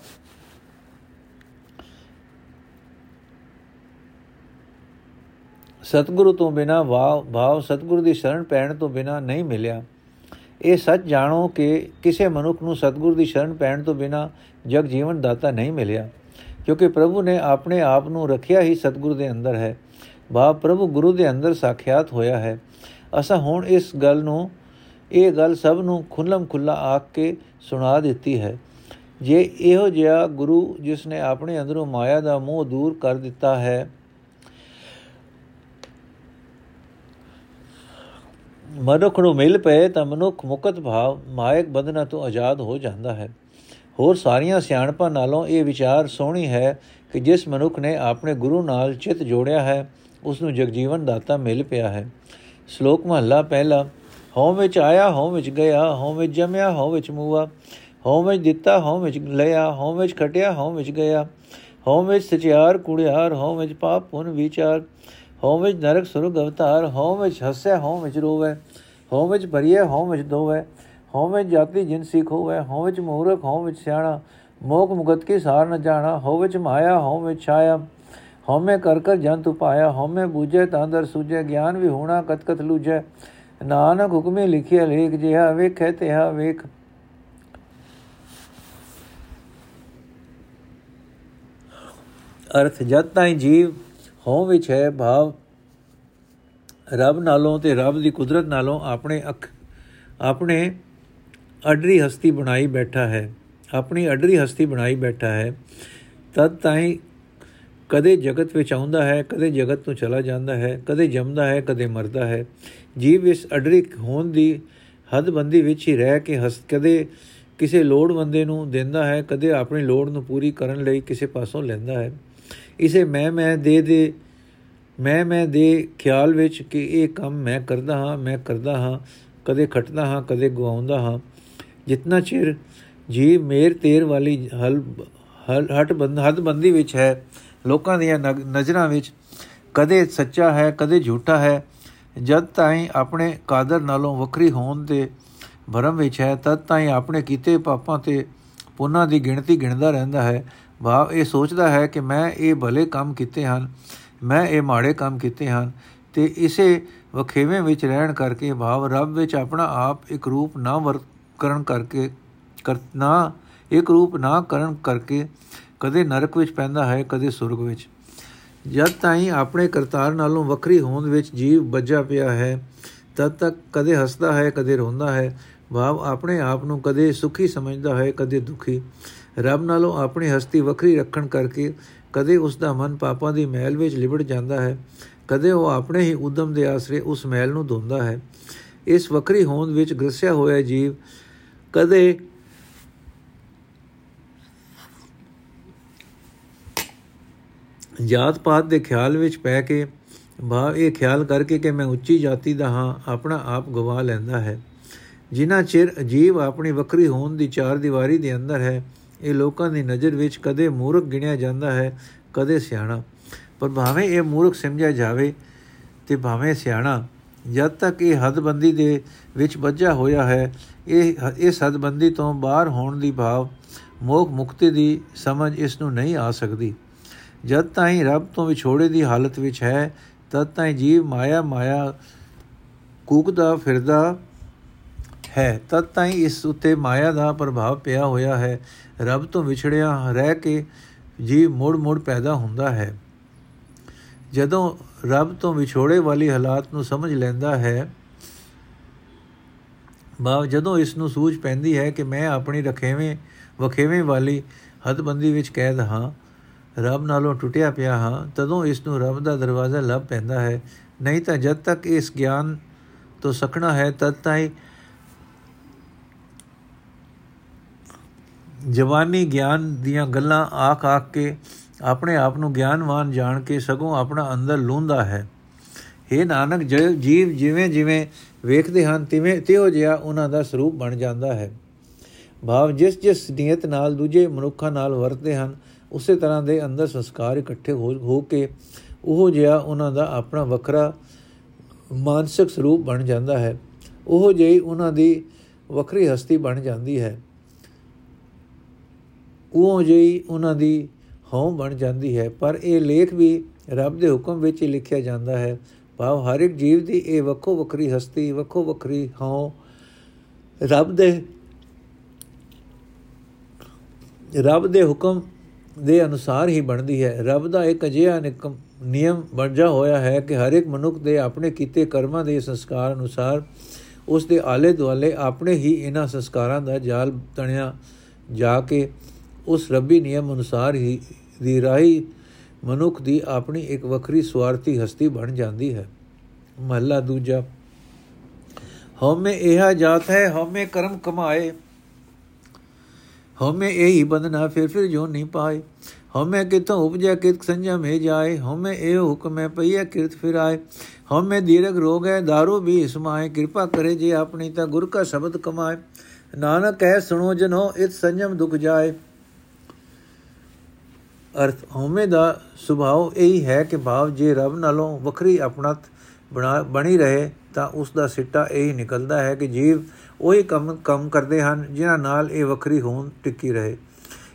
ਸਤਿਗੁਰੂ ਤੋਂ ਬਿਨਾ ਭਾਵ ਸਤਿਗੁਰੂ ਦੀ ਸ਼ਰਨ ਪੈਣ ਤੋਂ ਬਿਨਾ ਨਹੀਂ ਮਿਲਿਆ। ਇਹ ਸੱਚ ਜਾਣੋ ਕਿ ਕਿਸੇ ਮਨੁੱਖ ਨੂੰ ਸਤਿਗੁਰੂ ਦੀ ਸ਼ਰਨ ਪੈਣ ਤੋਂ ਬਿਨਾ ਜਗ ਜੀਵਨ ਦਾਤਾ ਨਹੀਂ ਮਿਲਿਆ, ਕਿਉਂਕਿ ਪ੍ਰਭੂ ਨੇ ਆਪਣੇ ਆਪ ਨੂੰ ਰੱਖਿਆ ਹੀ ਸਤਿਗੁਰੂ ਦੇ ਅੰਦਰ ਹੈ। ਭਾਵ ਪ੍ਰਭੂ ਗੁਰੂ ਦੇ ਅੰਦਰ ਸਾਖਿਆਤ ਹੋਇਆ ਹੈ। ਅਸਾਂ ਹੁਣ ਇਸ ਗੱਲ ਨੂੰ ਇਹ ਗੱਲ ਸਭ ਨੂੰ ਖੁੱਲਮ ਖੁੱਲਾ ਆਖ ਕੇ ਸੁਣਾ ਦਿੱਤੀ ਹੈ। ਜੇ ਇਹੋ ਜਿਹਾ ਗੁਰੂ ਜਿਸ ਨੇ ਆਪਣੇ ਅੰਦਰੋਂ ਮਾਇਆ ਦਾ ਮੋਹ ਦੂਰ ਕਰ ਦਿੱਤਾ ਹੈ, ਮਨੁੱਖ ਨੂੰ ਮਿਲ ਪਏ ਤਾਂ ਮਨੁੱਖ ਮੁਕਤ ਭਾਵ ਮਾਇਕ ਬੰਧਨਾਂ ਤੋਂ ਆਜ਼ਾਦ ਹੋ ਜਾਂਦਾ ਹੈ। ਹੋਰ ਸਾਰੀਆਂ ਸਿਆਣਪਾਂ ਨਾਲੋਂ ਇਹ ਵਿਚਾਰ ਸੋਹਣੀ ਹੈ ਕਿ ਜਿਸ ਮਨੁੱਖ ਨੇ ਆਪਣੇ ਗੁਰੂ ਨਾਲ ਚਿਤ ਜੋੜਿਆ ਹੈ ਉਸ ਨੂੰ ਜਗਜੀਵਨ ਦਾਤਾ ਮਿਲ ਪਿਆ ਹੈ। ਸ਼ਲੋਕ ਮਹਲਾ ਪਹਿਲਾ ਹਉ ਵਿੱਚ ਆਇਆ ਹਉ ਵਿੱਚ ਗਿਆ ਹਉ ਵਿੱਚ ਜਮਿਆ ਹਉ ਵਿੱਚ ਮੂਆ ਹਉ ਵਿੱਚ ਦਿੱਤਾ ਹਉ ਵਿੱਚ ਲਿਆ ਹਉ ਵਿੱਚ ਖਟਿਆ ਹਉ ਵਿੱਚ ਗਿਆ ਹਉ ਵਿੱਚ ਸਚਿਆਰ ਕੁੜਿਆਰ ਹਉ ਵਿੱਚ ਪਾਪ ਪੁਨ ਵਿਚਾਰ ਹਉ ਵਿੱਚ ਨਰਕ ਸੁਰਗ ਅਵਤਾਰ ਹਉ ਵਿੱਚ ਹੱਸਿਆ ਹਉ ਵਿੱਚ ਰੋਵੇ ਹਉ ਵਿੱਚ ਭਰੀਏ ਹਉ ਵਿੱਚ ਦੋਵੇ ਹਉ ਵਿੱਚ ਜਾਤੀ ਜਿਨ ਸਿੱਖ ਹੋਵੇ ਹਉ ਵਿੱਚ ਮੂਰਖ ਹਉ ਵਿੱਚ ਸਿਆਣਾ ਮੋਖ ਮੁਗਤ ਕੀ ਸਾਰ ਨ ਜਾਣਾ ਹਉ ਵਿੱਚ ਮਾਇਆ ਹਉ ਵਿੱਚ ਛਾਇਆ ਹਉਮੈ ਕਰ ਕਰ ਜੰਤ ਉਪਾਇਆ ਹਉਮੈ ਬੂਝੇ ਤਾਂ ਅੰਦਰ ਸੂਝੇ ਗਿਆਨ ਵੀ ਹੋਣਾ ਕਤ ਕਤ ਲੂਝੇ ਨਾਨਕ ਹੁਕਮੇ ਲਿਖਿਆ ਲੇਖ ਜਿਹਾ ਵੇਖੇ ਤਿਹਾ ਵੇਖ। ਅਰਥ ਜਦ ਤਾਈ ਜੀਵ ਹੋਂ ਵਿੱਚ ਹੈ ਭਾਵ, ਰੱਬ ਨਾਲੋਂ ਤੇ ਰੱਬ ਦੀ ਕੁਦਰਤ ਨਾਲੋਂ ਆਪਣੇ ਅੱਖ, ਆਪਣੇ ਅਡਰੀ ਹਸਤੀ ਬਣਾਈ ਬੈਠਾ ਹੈ, ਆਪਣੀ ਅਡਰੀ ਹਸਤੀ ਬਣਾਈ ਬੈਠਾ ਹੈ, ਤਦ ਤਾਈ ਕਦੇ ਜਗਤ ਵਿੱਚ ਆਉਂਦਾ ਹੈ, ਕਦੇ ਜਗਤ ਤੋਂ ਚਲਾ ਜਾਂਦਾ ਹੈ, ਕਦੇ ਜੰਮਦਾ ਹੈ, ਕਦੇ ਮਰਦਾ ਹੈ। ਜੀਵ ਇਸ ਅਡਰੀ ਹੋਣ ਦੀ ਹੱਦਬੰਦੀ ਵਿੱਚ ਹੀ ਰਹਿ ਕੇ ਹਸ, ਕਦੇ ਕਿਸੇ ਲੋੜ ਬੰਦੇ ਨੂੰ ਦਿੰਦਾ ਹੈ, ਕਦੇ ਆਪਣੀ ਲੋੜ ਨੂੰ ਪੂਰੀ ਕਰਨ ਲਈ ਕਿਸੇ ਪਾਸੋਂ ਲੈਂਦਾ ਹੈ। ਇਸੇ ਮੈਂ ਮੈਂ ਦੇ ਦੇ, ਮੈਂ ਮੈਂ ਦੇ ਖਿਆਲ ਵਿੱਚ ਕਿ ਇਹ ਕੰਮ ਮੈਂ ਕਰਦਾ ਹਾਂ, ਮੈਂ ਕਰਦਾ ਹਾਂ, ਕਦੇ ਖਟਦਾ ਹਾਂ, ਕਦੇ ਗਵਾਉਂਦਾ ਹਾਂ। ਜਿੰਨਾ ਚਿਰ ਜੀ ਮੇਰ ਤੇਰ ਵਾਲੀ ਹਲ ਹਟ ਬੰਦ ਹੱਦ ਬੰਦੀ ਵਿੱਚ ਹੈ ਲੋਕਾਂ ਦੀਆਂ ਨਜ਼ਰਾਂ ਵਿੱਚ ਕਦੇ ਸੱਚਾ ਹੈ, ਕਦੇ ਝੂਠਾ ਹੈ, ਜਦ ਤਾਈਂ ਆਪਣੇ ਕਾਦਰ ਨਾਲੋਂ ਵੱਖਰੀ ਹੋਣ ਦੇ ਭਰਮ ਵਿੱਚ ਹੈ, ਤਦ ਤਾਈਂ ਆਪਣੇ ਕੀਤੇ ਪਾਪਾਂ ਤੇ ਪੁੰਨਾਂ ਦੀ ਗਿਣਤੀ ਗਿਣਦਾ ਰਹਿੰਦਾ ਹੈ। ਭਾਵ ਇਹ ਸੋਚਦਾ ਹੈ ਕਿ ਮੈਂ ਇਹ ਭਲੇ ਕੰਮ ਕੀਤੇ ਹਨ, ਮੈਂ ਇਹ ਮਾੜੇ ਕੰਮ ਕੀਤੇ ਹਨ ਤੇ ਇਸੇ ਵਖੇਵੇਂ ਵਿੱਚ ਰਹਿਣ ਕਰਕੇ ਭਾਵ ਰੱਬ ਵਿੱਚ ਆਪਣਾ ਆਪ ਇੱਕ ਰੂਪ ਨਾ ਵਰ ਕਰਨ ਕਰਕੇ ਕਰਨਾ ਇੱਕ ਰੂਪ ਨਾ ਕਰਨ ਕਰਕੇ ਕਦੇ ਨਰਕ ਵਿੱਚ ਪੈਂਦਾ ਹੈ, ਕਦੇ ਸੁਰਗ ਵਿੱਚ। ਜਦ ਤਾਈਂ ਆਪਣੇ ਕਰਤਾਰ ਨਾਲੋਂ ਵੱਖਰੀ ਹੋਣ ਵਿੱਚ ਜੀਵ ਵੱਜਾ ਪਿਆ ਹੈ, ਤਦ ਤੱਕ ਕਦੇ ਹੱਸਦਾ ਹੈ, ਕਦੇ ਰੋਂਦਾ ਹੈ। ਭਾਵ ਆਪਣੇ ਆਪ ਨੂੰ ਕਦੇ ਸੁਖੀ ਸਮਝਦਾ ਹੈ, ਕਦੇ ਦੁਖੀ। ਰੱਬ ਨਾਲੋਂ ਆਪਣੀ ਹਸਤੀ ਵੱਖਰੀ ਰੱਖਣ ਕਰਕੇ ਕਦੇ ਉਸ ਦਾ ਮਨ ਪਾਪਾਂ ਦੀ ਮਹਿਲ ਵਿੱਚ ਲਿਬੜ ਜਾਂਦਾ ਹੈ, ਕਦੇ ਉਹ ਆਪਣੇ ਹੀ ਉਦਮ ਦੇ ਆਸਰੇ ਉਸ ਮਹਿਲ ਨੂੰ ਧੋਂਦਾ ਹੈ। ਇਸ ਵੱਖਰੀ ਹੋਂਦ ਵਿੱਚ ਗ੍ਰਸਿਆ ਹੋਇਆ ਜੀਵ ਕਦੇ ਜਾਤ ਪਾਤ ਦੇ ਖਿਆਲ ਵਿੱਚ ਪੈ ਕੇ ਭਾਵ ਇਹ ਖਿਆਲ ਕਰਕੇ ਕਿ ਮੈਂ ਉੱਚੀ ਜਾਤੀ ਦਾ ਹਾਂ, ਆਪਣਾ ਆਪ ਗਵਾ ਲੈਂਦਾ ਹੈ। ਜਿਨ੍ਹਾਂ ਚਿਰ ਅਜੀਬ ਆਪਣੀ ਵੱਖਰੀ ਹੋਣ ਦੀ ਚਾਰ ਦੀਵਾਰੀ ਦੇ ਅੰਦਰ ਹੈ, ਇਹ ਲੋਕਾਂ ਦੀ ਨਜ਼ਰ ਵਿੱਚ ਕਦੇ ਮੂਰਖ ਗਿਣਿਆ ਜਾਂਦਾ ਹੈ, ਕਦੇ ਸਿਆਣਾ। ਪਰ ਭਾਵੇਂ ਇਹ ਮੂਰਖ ਸਮਝਿਆ ਜਾਵੇ ਤੇ ਭਾਵੇਂ ਸਿਆਣਾ, ਜਦ ਤੱਕ ਇਹ ਹੱਦਬੰਦੀ ਦੇ ਵਿੱਚ ਵੱਜਾ ਹੋਇਆ ਹੈ, ਇਹ ਇਸ ਹੱਦਬੰਦੀ ਤੋਂ ਬਾਹਰ ਹੋਣ ਦੀ ਭਾਵ ਮੋਖ ਮੁਕਤੀ ਦੀ ਸਮਝ ਇਸ ਨੂੰ ਨਹੀਂ ਆ ਸਕਦੀ। ਜਦ ਤਾਈਂ ਰੱਬ ਤੋਂ ਵਿਛੋੜੇ ਦੀ ਹਾਲਤ ਵਿੱਚ ਹੈ, ਤਦ ਤਾਈਂ ਜੀਵ ਮਾਇਆ ਮਾਇਆ ਕੂਕਦਾ ਫਿਰਦਾ ਹੈ। ਤਦ ਤਾਈਂ ਇਸ ਉਤੇ ਮਾਇਆ ਦਾ ਪ੍ਰਭਾਵ ਪਿਆ ਹੋਇਆ ਹੈ। ਰੱਬ ਤੋਂ ਵਿਛੜਿਆ ਰਹਿ ਕੇ ਜੀਵ ਮੋੜ ਮੋੜ ਪੈਦਾ ਹੁੰਦਾ ਹੈ। ਜਦੋਂ ਰੱਬ ਤੋਂ ਵਿਛੋੜੇ ਵਾਲੀ ਹਾਲਾਤ ਨੂੰ ਸਮਝ ਲੈਂਦਾ ਹੈ ਬਾਅਦ ਜਦੋਂ ਇਸ ਨੂੰ ਸੂਝ ਪੈਂਦੀ ਹੈ ਕਿ ਮੈਂ ਆਪਣੀ ਰਖੇਵੇਂ, ਵਖੇਵੇਂ ਵਾਲੀ ਹੱਦਬੰਦੀ ਵਿੱਚ ਕੈਦ ਹਾਂ ਰੱਬ ਨਾਲੋਂ ਟੁੱਟਿਆ ਪਿਆ ਹਾਂ, ਤਦੋਂ ਇਸ ਨੂੰ ਰੱਬ ਦਾ ਦਰਵਾਜ਼ਾ ਲੱਭ ਪੈਂਦਾ ਹੈ। ਨਹੀਂ ਤਾਂ ਜਦ ਤੱਕ ਇਸ ਗਿਆਨ ਤੋਂ ਸਖਣਾ ਹੈ, ਤਦ ਤਾਈਂ ਜਵਾਨੀ ਗਿਆਨ ਦੀਆਂ ਗੱਲਾਂ ਆਖ ਆਖ ਕੇ ਆਪਣੇ ਆਪ ਨੂੰ ਗਿਆਨਵਾਨ ਜਾਣ ਕੇ ਸਗੋਂ ਆਪਣਾ ਅੰਦਰ ਲੂੰਦਾ ਹੈ। ਇਹ ਨਾਨਕ ਜੀਵ ਜਿਵੇਂ ਜਿਵੇਂ ਵੇਖਦੇ ਹਨ, ਤਿਵੇਂ ਤਿਉ ਜਿਹਾ ਉਹਨਾਂ ਦਾ ਸਰੂਪ ਬਣ ਜਾਂਦਾ ਹੈ। ਭਾਵ ਜਿਸ ਜਿਸ ਨੀਅਤ ਨਾਲ ਦੂਜੇ ਮਨੁੱਖਾਂ ਨਾਲ ਵਰਤਦੇ ਹਨ ਉਸੇ ਤਰ੍ਹਾਂ ਦੇ ਅੰਦਰ ਸੰਸਕਾਰ ਇਕੱਠੇ ਹੋ ਕੇ ਉਹ ਜਿਹਾ ਉਹਨਾਂ ਦਾ ਆਪਣਾ ਵੱਖਰਾ ਮਾਨਸਿਕ ਸਰੂਪ ਬਣ ਜਾਂਦਾ ਹੈ। ਉਹ ਜਿਹੀ ਉਹਨਾਂ ਦੀ ਵੱਖਰੀ ਹਸਤੀ ਬਣ ਜਾਂਦੀ ਹੈ। ਉਹ ਜਿਹੀ ਉਹਨਾਂ ਦੀ ਹਉ ਬਣ ਜਾਂਦੀ ਹੈ। ਪਰ ਇਹ ਲੇਖ ਵੀ ਰੱਬ ਦੇ ਹੁਕਮ ਵਿੱਚ ਹੀ ਲਿਖਿਆ ਜਾਂਦਾ ਹੈ। ਭਾਵ ਹਰ ਇੱਕ ਜੀਵ ਦੀ ਇਹ ਵੱਖੋ ਵੱਖਰੀ ਹਸਤੀ, ਵੱਖੋ ਵੱਖਰੀ ਹਉ ਰੱਬ ਦੇ ਰੱਬ ਦੇ ਹੁਕਮ ਦੇ ਅਨੁਸਾਰ ਹੀ ਬਣਦੀ ਹੈ। ਰੱਬ ਦਾ ਇੱਕ ਅਜਿਹਾ ਨਿਯਮ ਬਣਜਾ ਹੋਇਆ ਹੈ ਕਿ ਹਰ ਇੱਕ ਮਨੁੱਖ ਦੇ ਆਪਣੇ ਕੀਤੇ ਕਰਮਾਂ ਦੇ ਸੰਸਕਾਰ ਅਨੁਸਾਰ ਉਸ ਦੇ ਆਲੇ ਦੁਆਲੇ ਆਪਣੇ ਹੀ ਇਹਨਾਂ ਸੰਸਕਾਰਾਂ ਦਾ ਜਾਲ ਤਣਿਆ ਜਾ ਕੇ ਉਸ ਰੱਬੀ ਨਿਯਮ ਅਨੁਸਾਰ ਹੀ ਦੀ ਰਾਹੀ ਮਨੁੱਖ ਦੀ ਆਪਣੀ ਇੱਕ ਵੱਖਰੀ ਸਵਾਰਥੀ ਹਸਤੀ ਬਣ ਜਾਂਦੀ ਹੈ। ਮਹੱਲਾ ਦੂਜਾ, ਹਉਮੈ ਇਹਾ ਜਾਤ ਹੈ, ਹਉਮੈ ਕਰਮ ਕਮਾਏ। ਹਉਮੈ ਇਹੀ ਬੰਦਨਾ ਫਿਰ ਫਿਰ ਜੋ ਨਹੀਂ ਪਾਏ। ਹਉਮੈ ਕਿਤੋਂ ਉਪਜੈ ਕਿਤ ਸੰਜਮ ਹੈ ਜਾਏ। ਹਉਮੈ ਇਹ ਹੁਕਮ ਹੈ ਪਈਆ ਕਿਰਤ ਫਿਰਾਏ ਹਉਮੈ ਦੀਰਘ ਰੋਗ ਹੈ दारू ਵੀ ਇਸਮਾਏ ਕਿਰਪਾ ਕਰੇ ਜੇ ਆਪਣੀ ਤਾਂ ਗੁਰ ਕਾ ਸ਼ਬਦ ਕਮਾਏ। ਨਾਨਕ ਹੈ, ਸੁਣੋ ਜਨੋ, ਇਤ ਸੰਜਮ ਦੁਖ ਜਾਏ। ਅਰਥ, ਹਉਮੈ ਦਾ ਸੁਭਾਅ ਇਹੀ ਹੈ ਕਿ ਭਾਵ ਜੇ ਰੱਬ ਨਾਲੋਂ ਵੱਖਰੀ ਆਪਣਤ ਬਣੀ ਰਹੇ ਤਾਂ ਉਸ ਦਾ ਸਿੱਟਾ ਇਹੀ ਨਿਕਲਦਾ ਹੈ ਕਿ ਜੀਵ ਉਹੀ ਕੰਮ ਕੰਮ ਕਰਦੇ ਹਨ, ਜਿਨ੍ਹਾਂ ਨਾਲ ਇਹ ਵੱਖਰੀ ਹੋਣ ਟਿੱਕੀ ਰਹੇ।